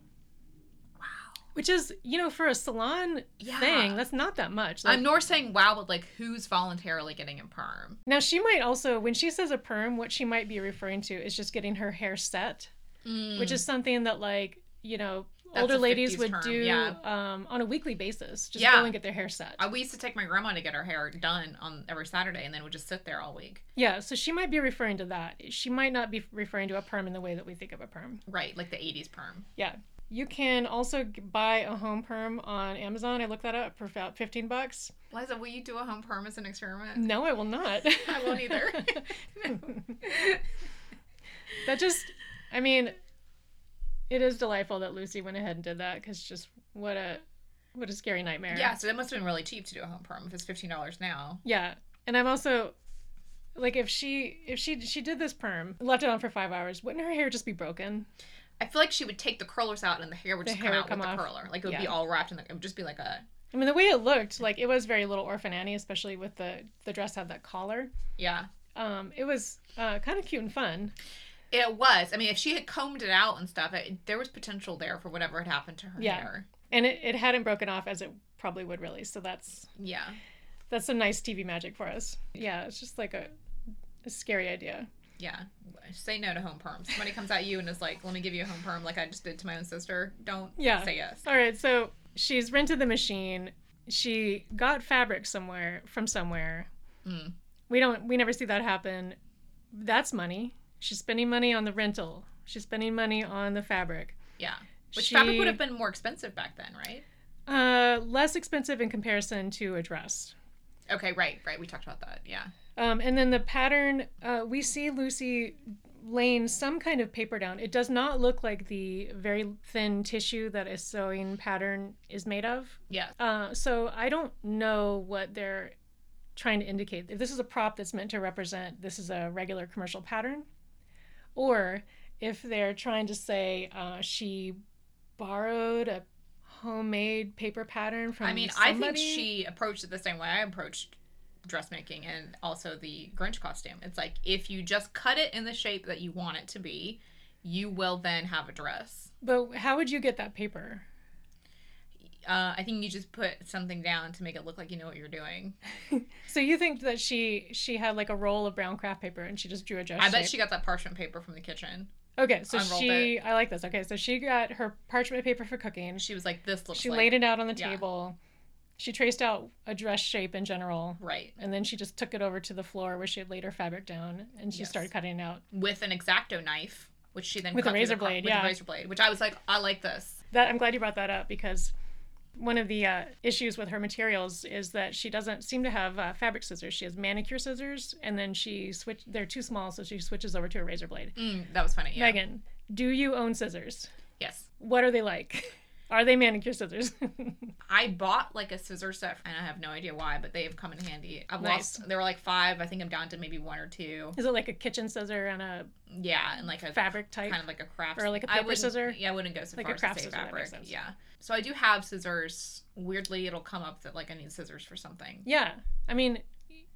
Wow. which is you know for a salon Yeah. thing that's not that much. Like, I'm nor saying wow, but like who's voluntarily getting a perm? now she might also when she says a perm, what she might be referring to is just getting her hair set, which is something that like you know. That's older ladies would term, do yeah. um, on a weekly basis. Just Yeah. go and get their hair set. We used to take my grandma to get her hair done on every Saturday, and then would just sit there all week. Yeah, so she might be referring to that. She might not be referring to a perm in the way that we think of a perm. Right, like the '80s perm. Yeah. You can also buy a home perm on Amazon. I looked that up for about 15 bucks. Liza, will you do a home perm as an experiment? No, I will not. I won't either. that just, I mean, it is delightful that Lucy went ahead and did that because just what a what a scary nightmare. yeah, so it must have been really cheap to do a home perm if it's fifteen dollars now. Yeah, and I'm also like if she if she she did this perm left it on for five hours, wouldn't her hair just be broken? I feel like she would take the curlers out, and the hair would The just hair come out come with off. the curler. Like it would be all wrapped in the. It would just be like a I mean, the way it looked, like it was very little Orphan Annie, especially with the the dress had that collar. yeah. Um, it was uh, kind of cute and fun. It was. I mean, if she had combed it out and stuff, it, there was potential there for whatever had happened to her Yeah. hair. and it, it hadn't broken off as it probably would really so that's Yeah. that's some nice tv magic for us yeah it's just like a, a scary idea Yeah. Say no to home perm. Somebody comes at you and is like, "Let me give you a home perm," like I just did to my own sister. Don't Yeah. say yes. all right so she's rented the machine she got fabric somewhere from somewhere Mm. we don't we never see that happen that's money she's spending money on the rental she's spending money on the fabric Yeah. Which She- fabric would have been more expensive back then, right? uh less expensive in comparison to a dress Okay, right, right. We talked about that. Yeah. Um, and then the pattern, uh, we see Lucy laying some kind of paper down. It does not look like the very thin tissue that a sewing pattern is made of. Yeah. Uh, so I don't know what they're trying to indicate. If this is a prop that's meant to represent this is a regular commercial pattern, or if they're trying to say uh, she borrowed a homemade paper pattern from. I mean, I think she approached it the same way I approached dressmaking and also the Grinch costume. It's like if you just cut it in the shape that you want it to be, you will then have a dress. But how would you get that paper? Uh, I think you just put something down to make it look like you know what you're doing. So you think that she she had like a roll of brown craft paper and she just drew a dress I bet shape? she got that parchment paper from the kitchen. Okay, so she I like this. Okay, so she got her parchment paper for cooking. She was like, "This looks She like laid it out on the yeah. table. She traced out a dress shape in general, right and then she just took it over to the floor where she had laid her fabric down, and she Yes. started cutting it out. with an exacto knife, which she then With a razor the co- blade, with yeah. a razor blade, which I was like, I like this. That I'm glad you brought that up because one of the uh, issues with her materials is that she doesn't seem to have uh, fabric scissors. She has manicure scissors, and then she switch. They're too small, so she switches over to a razor blade. Mm, that was funny. Yeah. Meghan, do you own scissors? Yes. What are they like? Are they manicure scissors? I bought like a scissor set, and I have no idea why, but they have come in handy. I've Nice. lost. There were like five. I think I'm down to maybe one or two. Is it like a kitchen scissor and a Yeah, and like a fabric type? kind of like a craft Or like a I paper scissor? Yeah, I wouldn't go so Like a far as craft to say scissor, fabric. Yeah. So I do have scissors. Weirdly, it'll come up that like I need scissors for something. Yeah. I mean,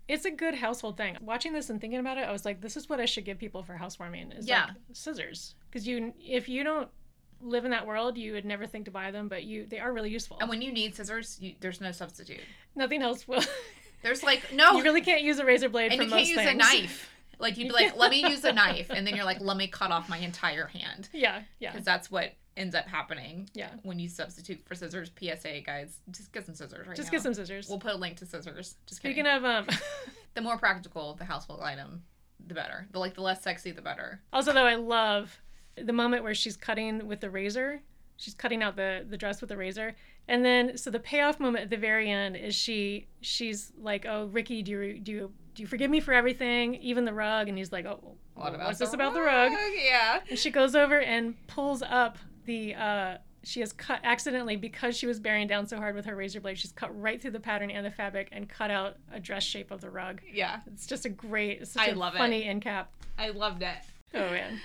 it's a good household thing. Watching this and thinking about it, I was like, this is what I should give people for housewarming is Yeah. like scissors. Because you, if you don't live in that world, you would never think to buy them, but you, they are really useful. And when you need scissors, you, there's no substitute. Nothing else will. There's like no, you really can't use a razor blade and for you can't use things. a knife. Like you'd be like, let me use a knife, and then you're like, let me cut off my entire hand, Yeah, yeah, because that's what ends up happening yeah. when you substitute for scissors. PSA, guys, just get some scissors right Just now. get some scissors. We'll put a link to scissors. Just Speaking kidding. of, um, the more practical the household item, the better. The like the less sexy, the better. also though, I love the moment where she's cutting with the razor. She's cutting out the the dress with the razor, and then so the payoff moment at the very end is she she's like, "Oh, Ricky, do you do you do you forgive me for everything, even the rug?" And he's like, "Oh, what's this about the rug?" Yeah. And she goes over and pulls up the. uh she has cut accidentally because she was bearing down so hard with her razor blade. She's cut right through the pattern and the fabric and cut out a dress shape of the rug. Yeah. It's just a great, it's such I a love it. funny end cap. I loved it. Oh man.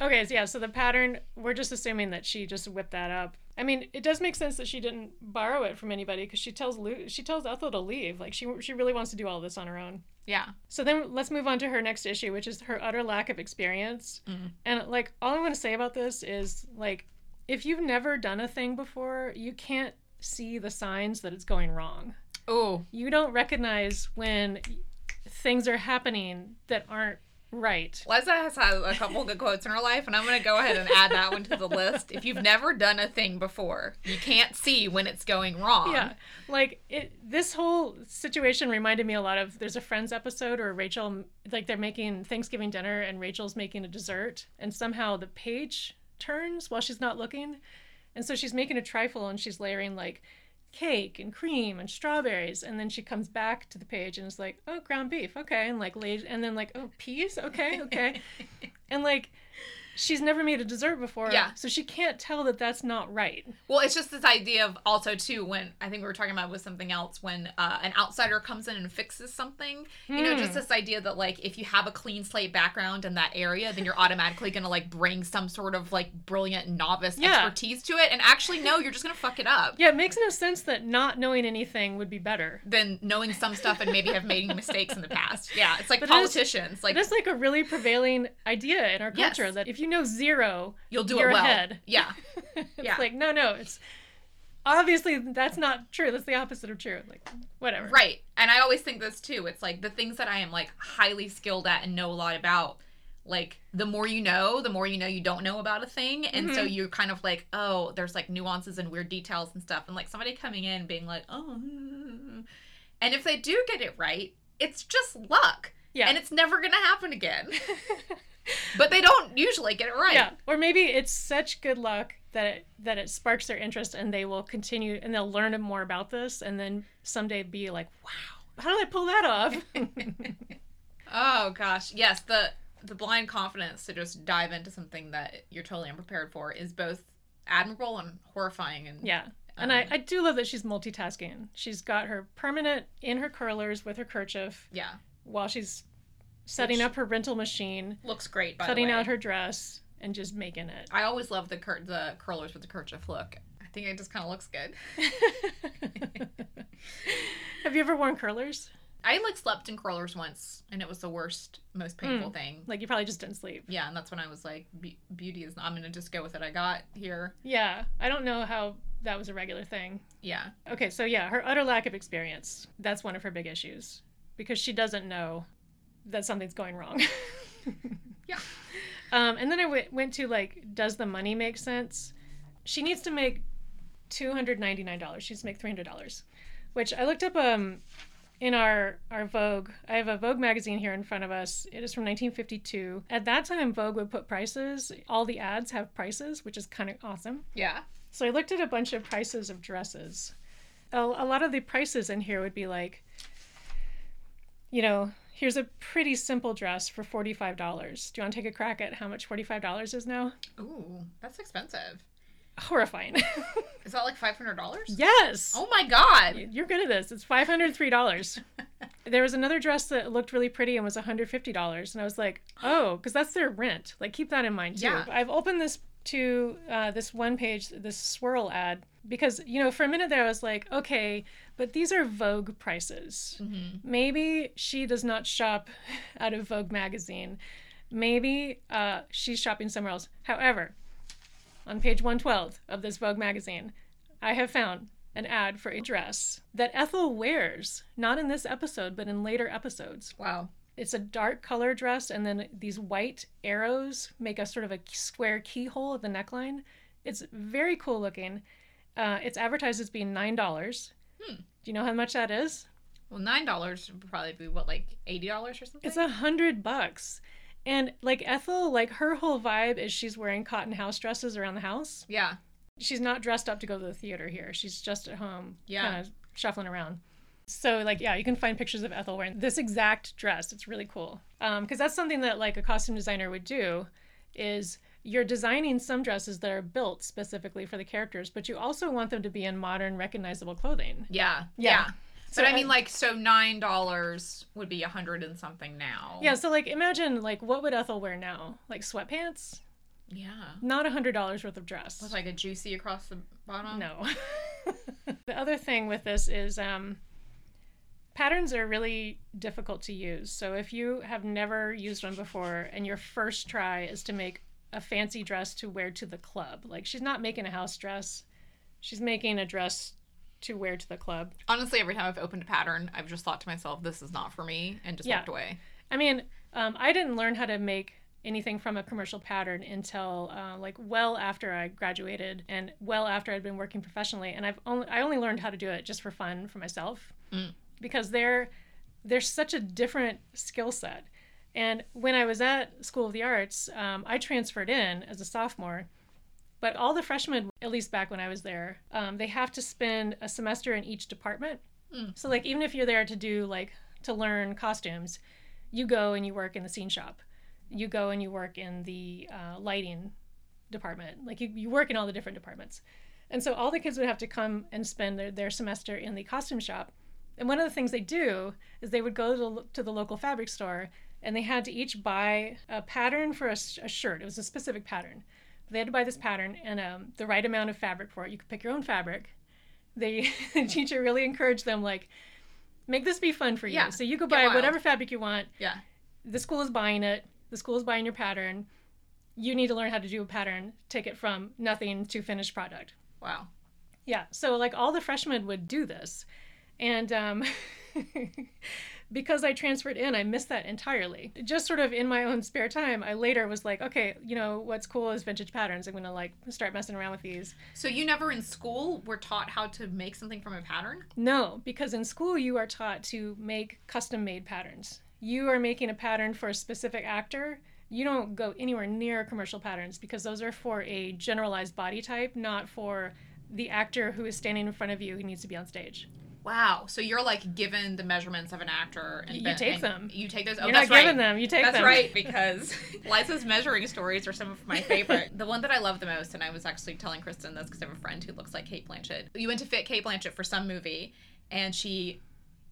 Okay, so yeah, so the pattern, we're just assuming that she just whipped that up. I mean, it does make sense that she didn't borrow it from anybody because she tells Lu- she tells Ethel to leave. Like she she really wants to do all this on her own. Yeah. So then let's move on to her next issue, which is her utter lack of experience. Mm-hmm. And like all I want to say about this is like if you've never done a thing before, you can't see the signs that it's going wrong. Oh. You don't recognize when things are happening that aren't right. Liza has had a couple good quotes in her life, and I'm going to go ahead and add that one to the list. If you've never done a thing before, you can't see when it's going wrong. Yeah, like it. This whole situation reminded me a lot of. There's a Friends episode where Rachel, like they're making Thanksgiving dinner and Rachel's making a dessert, and somehow the page turns while she's not looking, and so she's making a trifle and she's layering like cake and cream and strawberries, and then she comes back to the page and is like, oh, ground beef, okay, and like lays, and then like, oh, peas, okay, okay, and like. She's never made a dessert before, Yeah. so she can't tell that that's not right. Well, it's just this idea of also too when I think we were talking about with something else when uh, an outsider comes in and fixes something. You know, Hmm. just this idea that like if you have a clean slate background in that area, then you're automatically gonna like bring some sort of like brilliant novice Yeah. expertise to it. And actually, no, you're just gonna fuck it up. Yeah, it makes no sense that not knowing anything would be better. Than knowing some stuff and maybe have made mistakes in the past. Yeah, it's like But politicians. like Like, it's like a really prevailing idea in our Yes. culture that if you know zero, you'll do it well. ahead. Yeah. it's Yeah. like no, no, it's obviously that's not true. That's the opposite of true. Like whatever. Right. And I always think this too. It's like the things that I am like highly skilled at and know a lot about. Like the more you know, the more you know you don't know about a thing. And so mm-hmm. you're kind of like, oh, there's like nuances and weird details and stuff. And like somebody coming in being like, oh. And if they do get it right, it's just luck. Yeah. And it's never going to happen again. but they don't usually get it right. Yeah. Or maybe it's such good luck that it, that it sparks their interest and they will continue and they'll learn more about this and then someday be like, wow, how did I pull that off? Oh gosh, yes the the blind confidence to just dive into something that you're totally unprepared for is both admirable and horrifying. And yeah. And Um, I, I do love that she's multitasking. She's got her permanent in her curlers with her kerchief yeah, while she's setting Which- up her rental machine, looks great. By cutting the way. out her dress, and just making it. I always love the cur- the curlers with the kerchief look. I think it just kind of looks good. Have you ever worn curlers? I like slept in curlers once, and it was the worst, most hmm. painful thing. Like you probably just didn't sleep. Yeah, and that's when I was like, "Be- "Beauty is. I'm gonna just go with it. I got here." Yeah, I don't know how that was a regular thing. Yeah, Okay, so yeah, her utter lack of experience. That's one of her big issues because she doesn't know that something's going wrong. Yeah. Um, and then I w- went to like, does the money make sense? She needs to make $299. She needs to make $300, which I looked up um, in our, our Vogue. I have a Vogue magazine here in front of us. It is from 1952. At that time, Vogue would put prices. All the ads have prices, which is kind of awesome. yeah. So I looked at a bunch of prices of dresses. A, a lot of the prices in here would be like, you know, here's a pretty simple dress for $45. Do you want to take a crack at how much $45 is now? Ooh, that's expensive. Horrifying. Is that like five hundred dollars? yes. Oh my god. You're good at this. It's $503. there was another dress that looked really pretty and was $150. And I was like, oh, because that's their rent. Like, keep that in mind too. Yeah. I've opened this to uh, this one page, this swirl ad, because, you know, for a minute there I was like, okay, but these are Vogue prices. Mhm. Maybe she does not shop out of Vogue magazine. Maybe uh, she's shopping somewhere else. However, on page 112 of this Vogue magazine, I have found an ad for a dress that Ethel wears, not in this episode, but in later episodes. Wow. It's a dark color dress, and then these white arrows make a sort of a square keyhole at the neckline. It's very cool looking. Uh, it's advertised as being $9. Hmm. Do you know how much that is? Well, nine dollars would probably be what, like eighty dollars or something. It's a hundred bucks. And like Ethel, like her whole vibe is she's wearing cotton house dresses around the house. yeah. She's not dressed up to go to the theater here. She's just at home, Yeah. kind of shuffling around. So like yeah, you can find pictures of Ethel wearing this exact dress. It's really cool. Um, because that's something that like a costume designer would do, is you're designing some dresses that are built specifically for the characters, but you also want them to be in modern, recognizable clothing. Yeah. Yeah. Yeah. So but I I- mean, like, so nine dollars would be a hundred and something now. Yeah, so like imagine like what would Ethel wear now? Like sweatpants? Yeah. Not a hundred dollars worth of dress. With like a juicy across the bottom. No. the other thing with this is um, patterns are really difficult to use. So if you have never used one before and your first try is to make a fancy dress to wear to the club, like she's not making a house dress, she's making a dress to wear to the club. Honestly, every time I've opened a pattern, I've just thought to myself, "This is not for me," and just Yeah. walked away. I mean, um, I didn't learn how to make anything from a commercial pattern until uh, like well after I graduated and well after I'd been working professionally. And I've only I only learned how to do it just for fun for myself Mm. because they're they're such a different skill set. And when I was at School of the Arts, um, I transferred in as a sophomore. But all the freshmen, at least back when I was there, um, they have to spend a semester in each department. Mm. So, like, even if you're there to do, like, to learn costumes, you go and you work in the scene shop. You go and you work in the uh, lighting department. Like, you, you work in all the different departments. And so, all the kids would have to come and spend their, their semester in the costume shop. And one of the things they do is they would go to to the local fabric store and they had to each buy a pattern for a shirt. It was a specific pattern. They had to buy this pattern and um, the right amount of fabric for it. You could pick your own fabric. They, the teacher really encouraged them, like, make this be fun for you. Yeah, So you go buy whatever fabric you want. Yeah. The school is buying it. The school is buying your pattern. You need to learn how to do a pattern. Take it from nothing to finished product. Wow. Yeah. So like all the freshmen would do this. And um, because I transferred in, I missed that entirely. Just sort of in my own spare time, I later was like, okay, you know, what's cool is vintage patterns. I'm going to like start messing around with these. So you never in school were taught how to make something from a pattern? No, because in school you are taught to make custom made patterns. You are making a pattern for a specific actor. You don't go anywhere near commercial patterns because those are for a generalized body type, not for the actor who is standing in front of you who needs to be on stage. Wow. So you're like given the measurements of an actor and You take and them. You take those. Oh, You're that's not right. giving them. You take That's them. That's right, because Liza's measuring stories are some of my favorite. the one that I love the most, and I was actually telling Kristen this because I have a friend who looks like Cate Blanchett. You went to fit Cate Blanchett for some movie, and she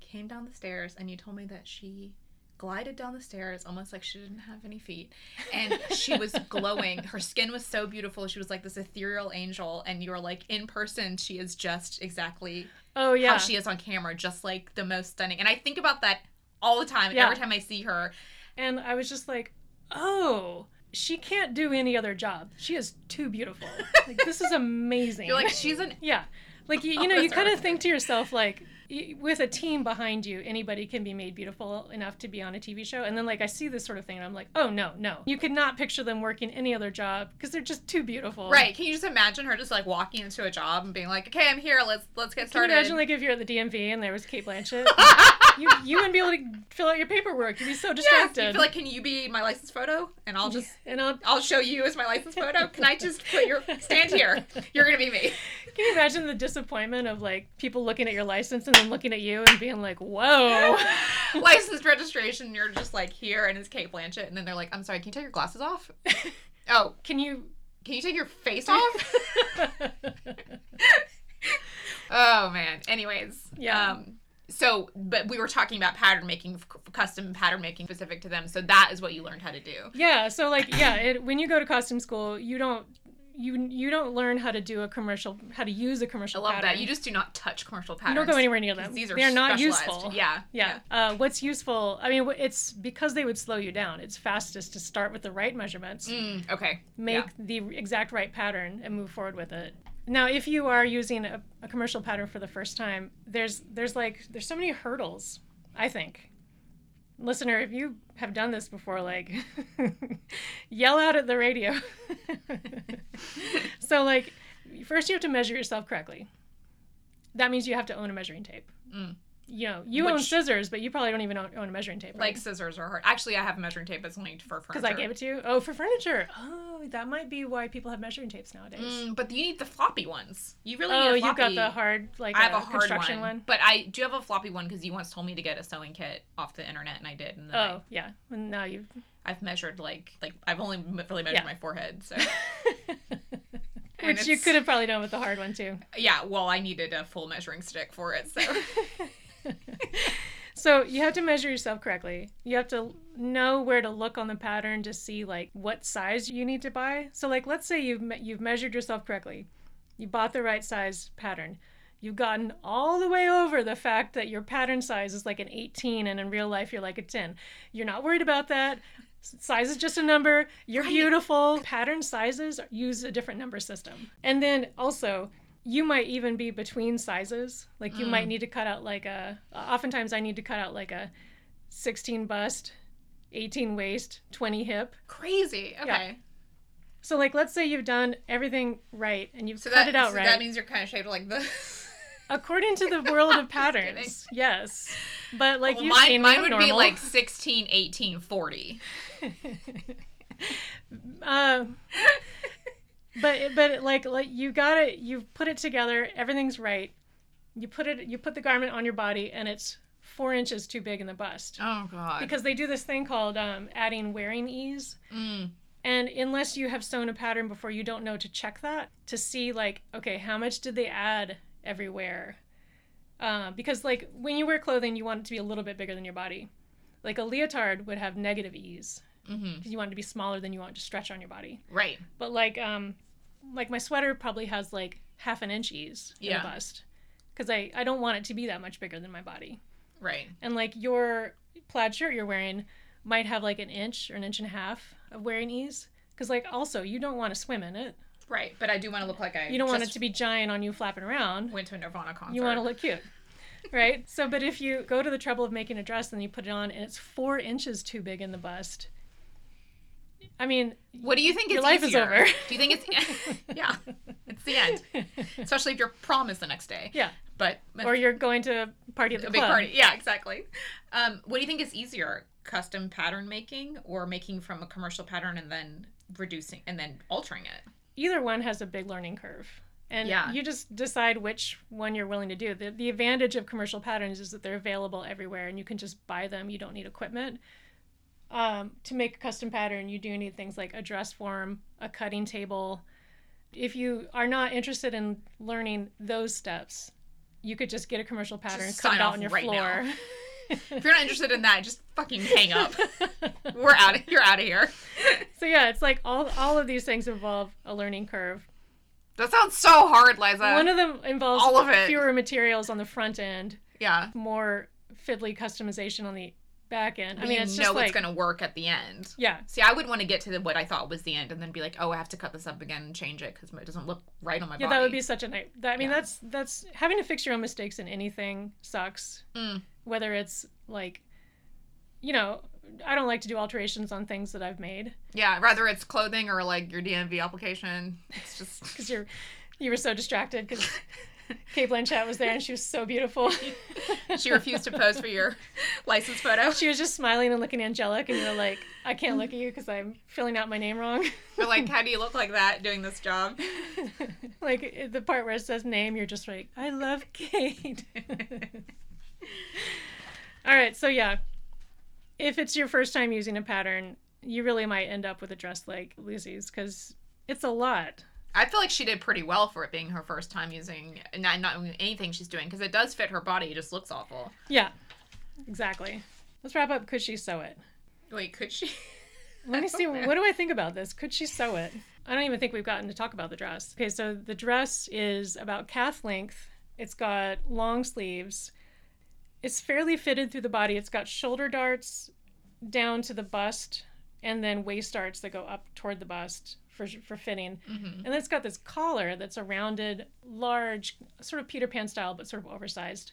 came down the stairs, and you told me that she glided down the stairs almost like she didn't have any feet and she was glowing her skin was so beautiful she was like this ethereal angel and you were like in person she is just exactly Oh yeah. how she is on camera just like the most stunning and i think about that all the time Yeah. every time i see her And I was just like, oh, she can't do any other job. She is too beautiful. Like, this is amazing. you're like she's an yeah. Like, you, you know, you kind of think to yourself, like, with a team behind you, anybody can be made beautiful enough to be on a TV show. And then, like, I see this sort of thing, and I'm like, oh, no, no. You could not picture them working any other job because they're just too beautiful. right can you just imagine her just like walking into a job and being like okay i'm here let's let's get Can you started imagine, like, if you're at the DMV and there was Cate Blanchett? you, you wouldn't be able to fill out your paperwork. You'd be so distracted. you feel like can you be my license photo and i'll just and I'll, I'll show you as my license photo. Can I just put your stand here? You're gonna be me. Can you imagine the disappointment of like people looking at your license and then looking at you and being like, "Whoa!" License registration. You're just like here, and it's Cate Blanchett, and then they're like, "I'm sorry, can you take your glasses off? Oh, Can you? can you take your face off? oh man. Anyways, Yeah. Um, so, but we were talking about pattern making, custom pattern making specific to them. So that is what you learned how to do. yeah. So like, yeah, it, when you go to costume school, you don't you you don't learn how to do a commercial, how to use a commercial. I love pattern. that. You just do not touch commercial You patterns. don't go anywhere near them. These are They're not useful. Yeah. Yeah. Uh, what's useful? I mean, it's because they would slow you down. It's fastest to start with the right measurements. Mm, okay. make Yeah. the exact right pattern and move forward with it. Now, if you are using a, a commercial pattern for the first time, there's there's like there's so many hurdles. I think, listener, if you have done this before, like yell out at the radio. so, like, first you have to measure yourself correctly. That means you have to own a measuring tape. Mm. You know, you own scissors, but you probably don't even own, own a measuring tape. Like scissors are hard. Actually, I have a measuring tape that's only for furniture. because I gave it to you. Oh, for furniture. Oh, that might be why people have measuring tapes nowadays. Mm, but you need the floppy ones. You really Oh, need a you got the hard, like I have uh, a hard construction one, one. but I do have a floppy one because you once told me to get a sewing kit off the internet, and I did. And then I- Oh, yeah. And now you. I've measured like like I've only really measured Yeah. my forehead. So Which you could have probably done with the hard one too. yeah, well, I needed a full measuring stick for it. So so you have to measure yourself correctly. You have to know where to look on the pattern to see like what size you need to buy. So like let's say you've me- you've measured yourself correctly. You bought the right size pattern. You've gotten all the way over the fact that your pattern size is like an 18 and in real life you're like a 10. You're not worried about that. Size is just a number. You're Right. beautiful. Pattern sizes use a different number system. And then also, you might even be between sizes. Like you might need to cut out like a. Oftentimes, I need to cut out like a 16 bust, 18 waist, 20 hip. crazy. Okay. So like, let's say you've done everything right and you've So cut that it out so right. that means you're kind of shaped like this. According to the world of patterns, yes. But like Well, you've mine, mine would I'm be like 16, 18, 40. uh, but but like like you got it. You put it together. Everything's right. You put it. You put the garment on your body, and it's four inches too big in the bust. Oh god. Because they do this thing called um, adding wearing ease. Mm. And unless you have sewn a pattern before, you don't know to check that to see like, okay, how much did they add everywhere? Uh, because like when you wear clothing, you want it to be a little bit bigger than your body. Like a leotard would have negative ease hmm because you want it to be smaller than you want it to stretch on your body. Right. But like um, like my sweater probably has like half an inch ease in Yeah. the bust because I I don't want it to be that much bigger than my body. Right. And like your plaid shirt you're wearing might have like an inch or an inch and a half of wearing ease. Because like also you don't want to swim in it. Right. But I do want to look like I You don't want it to be giant on you flapping around. went to a Nirvana concert. You want to look cute. Right? So but if you go to the trouble of making a dress and you put it on and it's four inches too big in the bust. I mean, What do you think Your life is over. Do you think it's yeah? It's the end. Especially if your prom is the next day. yeah. But Or you're going to party at the a big club. party. Yeah, exactly. Um, what do you think is easier, custom pattern making or making from a commercial pattern and then reducing and then altering it? Either one has a big learning curve. And Yeah. you just decide which one you're willing to do. The, the advantage of commercial patterns is that they're available everywhere and you can just buy them. You don't need equipment. Um, to make a custom pattern, you do need things like a dress form, a cutting table. If you are not interested in learning those steps, you could just get a commercial pattern, Just cut it out on your right floor. If you're not interested in that, just fucking hang up. We're out. Of, you're out of here. so yeah, it's like all all of these things involve a learning curve. That sounds so hard, Liza. One of them involves all of it. fewer materials on the front end, yeah. more fiddly customization on the back end. I mean, it's know just like it's gonna work at the end. yeah, See, I would want to get to the, what I thought was the end, and then be like, "Oh, I have to cut this up again and change it because it doesn't look right on my yeah, body." that would be such a night. That, I mean, Yeah. that's that's having to fix your own mistakes in anything sucks. Mm. Whether it's like, you know, I don't like to do alterations on things that I've made Yeah, rather it's clothing or like your DMV application. It's just because you're you were so distracted because Cate Blanchett was there and she was so beautiful. she refused to pose for your license photo. she was just smiling and looking angelic, and you're like, I can't look at you because I'm filling out my name wrong. You're like, "How do you look like that doing this job?" like the part where it says name, you're just like, I love Cate. All right, so yeah, if it's your first time using a pattern, you really might end up with a dress like Lucy's because it's a lot. I feel like she did pretty well for it being her first time using not not anything she's doing because it does fit her body. It just looks awful. Yeah, exactly. Let's wrap up. Could she sew it? Wait, could she? Let me see. Man. What do I think about this? Could she sew it? I don't even think we've gotten to talk about the dress. Okay, so the dress is about calf length. It's got long sleeves. It's fairly fitted through the body. It's got shoulder darts down to the bust and then waist darts that go up toward the bust for, for fitting. Mhm. And then it's got this collar that's a rounded, large, sort of Peter Pan style, but sort of oversized.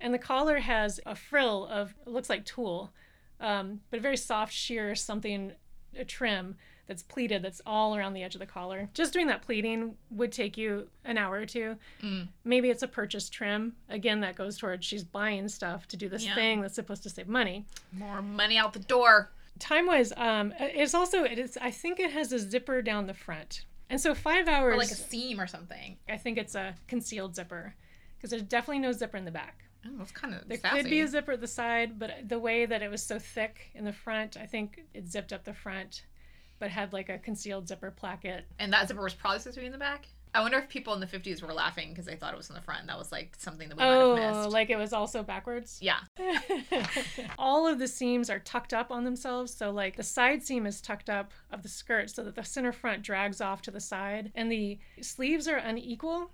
And the collar has a frill of, looks like tulle, um, but a very soft sheer something, a trim that's pleated that's all around the edge of the collar. Just doing that pleating would take you an hour or two. Mm. Maybe it's a purchase trim. Again, that goes towards she's buying stuff to do this Yeah. thing that's supposed to save money. More money out the door. Time wise, um, it's also it is. I think it has a zipper down the front, and so five hours. Or like a seam or something. I think it's a concealed zipper because there's definitely no zipper in the back. Oh, that's kind of There sassy. could be a zipper at the side, but the way that it was so thick in the front, I think it zipped up the front, but had like a concealed zipper placket. and that zipper was probably supposed to be in the back. I wonder if people in the 50s were laughing because they thought it was in the front. That was like something that we might have Oh, missed. like it was also backwards. yeah. All of the seams are tucked up on themselves. So, like, the side seam is tucked up of the skirt so that the center front drags off to the side, and the sleeves are unequal.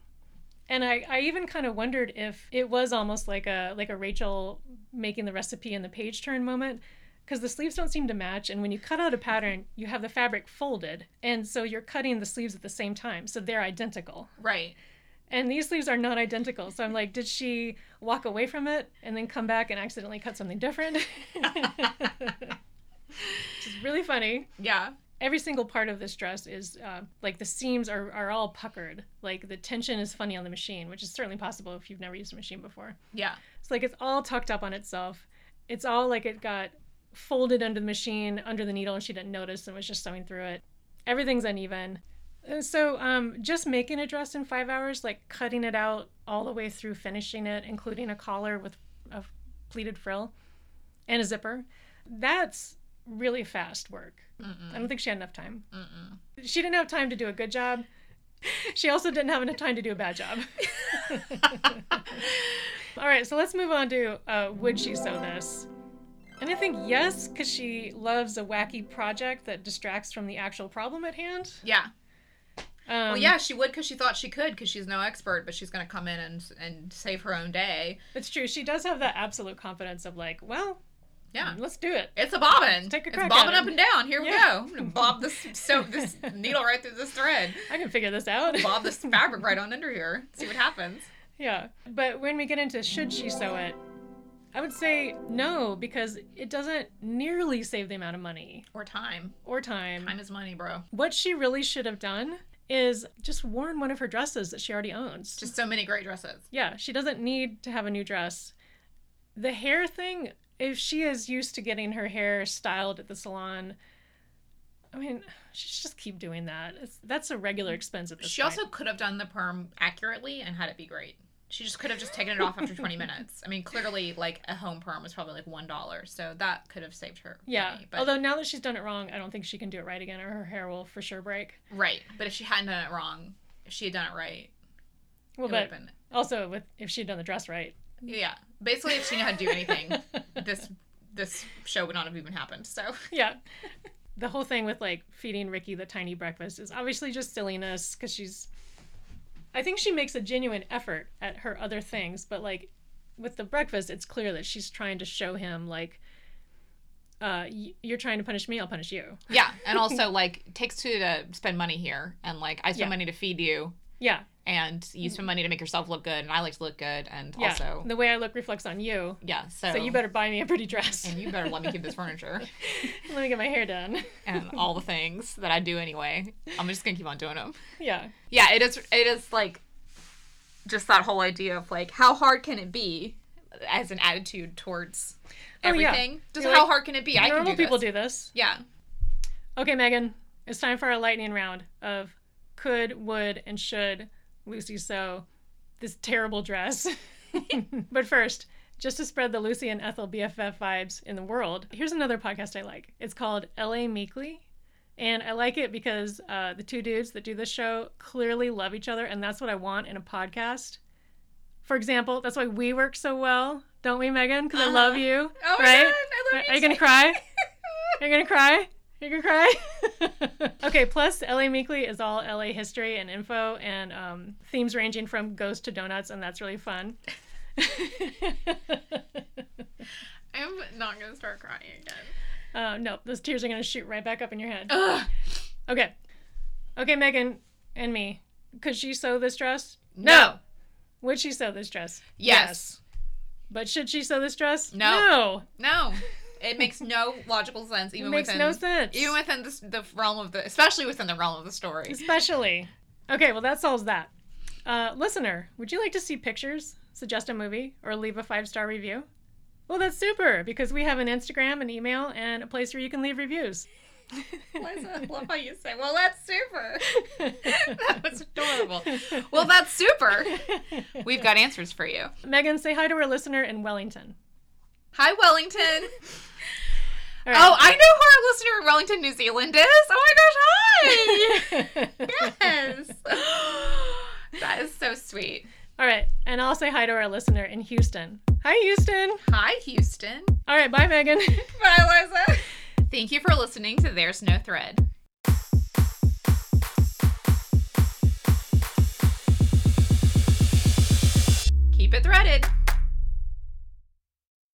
And I, I even kind of wondered if it was almost like a like a Rachel making the recipe in the page turn moment because the sleeves don't seem to match and when you cut out a pattern you have the fabric folded and so you're cutting the sleeves at the same time so they're identical Right. and these sleeves are not identical. So I'm like, did she walk away from it and then come back and accidentally cut something different? Which is really funny. Yeah. Every single part of this dress is uh, like the seams are, are all puckered. Like the tension is funny on the machine, which is certainly possible if you've never used a machine before. Yeah. It's like it's all tucked up on itself. It's all like it got folded under the machine, under the needle, and she didn't notice and was just sewing through it. Everything's uneven. So, um, just making a dress in five hours, like cutting it out all the way through finishing it, including a collar with a pleated frill and a zipper, that's really fast work. I don't think she had enough time. Mm-mm. She didn't have time to do a good job. She also didn't have enough time to do a bad job. All right, so let's move on to uh, would she sew this? And I think yes, because she loves a wacky project that distracts from the actual problem at hand. Yeah. Um, Well, yeah, she would because she thought she could because she's no expert, but she's going to come in and and save her own day. it's true. She does have that absolute confidence of like, well, Yeah. let's do it. It's a bobbin. Take a it's crack bobbing at up and down. Here we go. I'm gonna bob this so this needle right through this thread. I can figure this out. Bob this fabric right on under here. See what happens. Yeah. But when we get into should she sew it, I would say no, because it doesn't nearly save the amount of money Or time. or time. Time is money, bro. What she really should have done is just worn one of her dresses that she already owns. Just so many great dresses. yeah, she doesn't need to have a new dress. The hair thing, if she is used to getting her hair styled at the salon, I mean, she should just keep doing that. It's, that's a regular expense at this She point. also could have done the perm accurately and had it be great. She just could have just taken it off after 20 minutes. I mean, clearly, like a home perm was probably like one dollar, so that could have saved her. Yeah. money, but Although now that she's done it wrong, I don't think she can do it right again, or her hair will for sure break. right, but if she hadn't done it wrong, if she had done it right, Well, it would have but been. also with if she'd done the dress right. Yeah, basically, if she knew how to do anything, this this show would not have even happened. So yeah. The whole thing with like feeding Ricky the tiny breakfast is obviously just silliness because she's. I think she makes a genuine effort at her other things, but like with the breakfast, it's clear that she's trying to show him like, uh, you're trying to punish me, I'll punish you. yeah, and also like takes two to spend money here, and like I spend Yeah. money to feed you, Yeah, and you spend money to make yourself look good, and I like to look good, and yeah. also the way I look reflects on you, yeah. So so you better buy me a pretty dress. and you better let me keep this furniture. Let me get my hair done. and all the things that I do anyway. I'm just gonna keep on doing them. yeah, Yeah, it is. It is like just that whole idea of like how hard can it be as an attitude towards Oh, yeah. everything. Just You're how like, hard can it be? I can normal do people do this. Yeah. Okay, Meghan, it's time for our lightning round of could, would, and should Lucy sew this terrible dress. but first, just to spread the Lucy and Ethel BFF vibes in the world, here's another podcast I like. It's called LA Meekly. And I like it because uh, the two dudes that do this show clearly love each other, and that's what I want in a podcast. For example, that's why we work so well, don't we, Meghan? Because I love Uh-huh. you, Oh my right? God, I love you. Are you you gonna too. cry? Are you gonna cry? You're gonna cry? okay, plus LA Meekly is all LA history and info and um, themes ranging from ghosts to donuts, and that's really fun. I'm not gonna start crying again. uh, no, those tears are gonna shoot right back up in your head. Ugh. Okay. Okay, Meghan and me. Could she sew this dress? No. Would she sew this dress? Yes. But should she sew this dress? No. No. No. It makes no logical sense. It Even makes within no sense. even within this, the realm of the, especially within the realm of the story. Especially. Okay, well, that solves that. Uh, listener, would you like to see pictures, suggest a movie, or leave a five star review? Well, that's super because we have an Instagram, an email, and a place where you can leave reviews. Liza, I love how you say, well, that's super. that was adorable. Well, that's super. We've got answers for you. Meghan, say hi to our listener in Wellington. Hi, Wellington. Oh, All Oh, I know who our listener in Wellington, New Zealand is. Oh my gosh, hi. yes. that is so sweet. All right, and I'll say hi to our listener in Houston. Hi, Houston. Hi, Houston. All right, bye, Meghan. Bye, Liza. Thank you for listening to There's No Thread. Keep it threaded.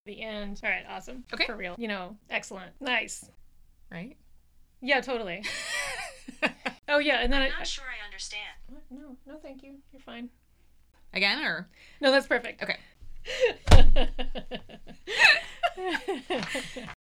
The end. All right, awesome. Okay. For real. You know, excellent. Nice. Right? Yeah, totally. Oh, yeah, and then I. I'm not sure I understand. What? No, no, thank you. You're fine. Again, or? No, that's perfect. Okay.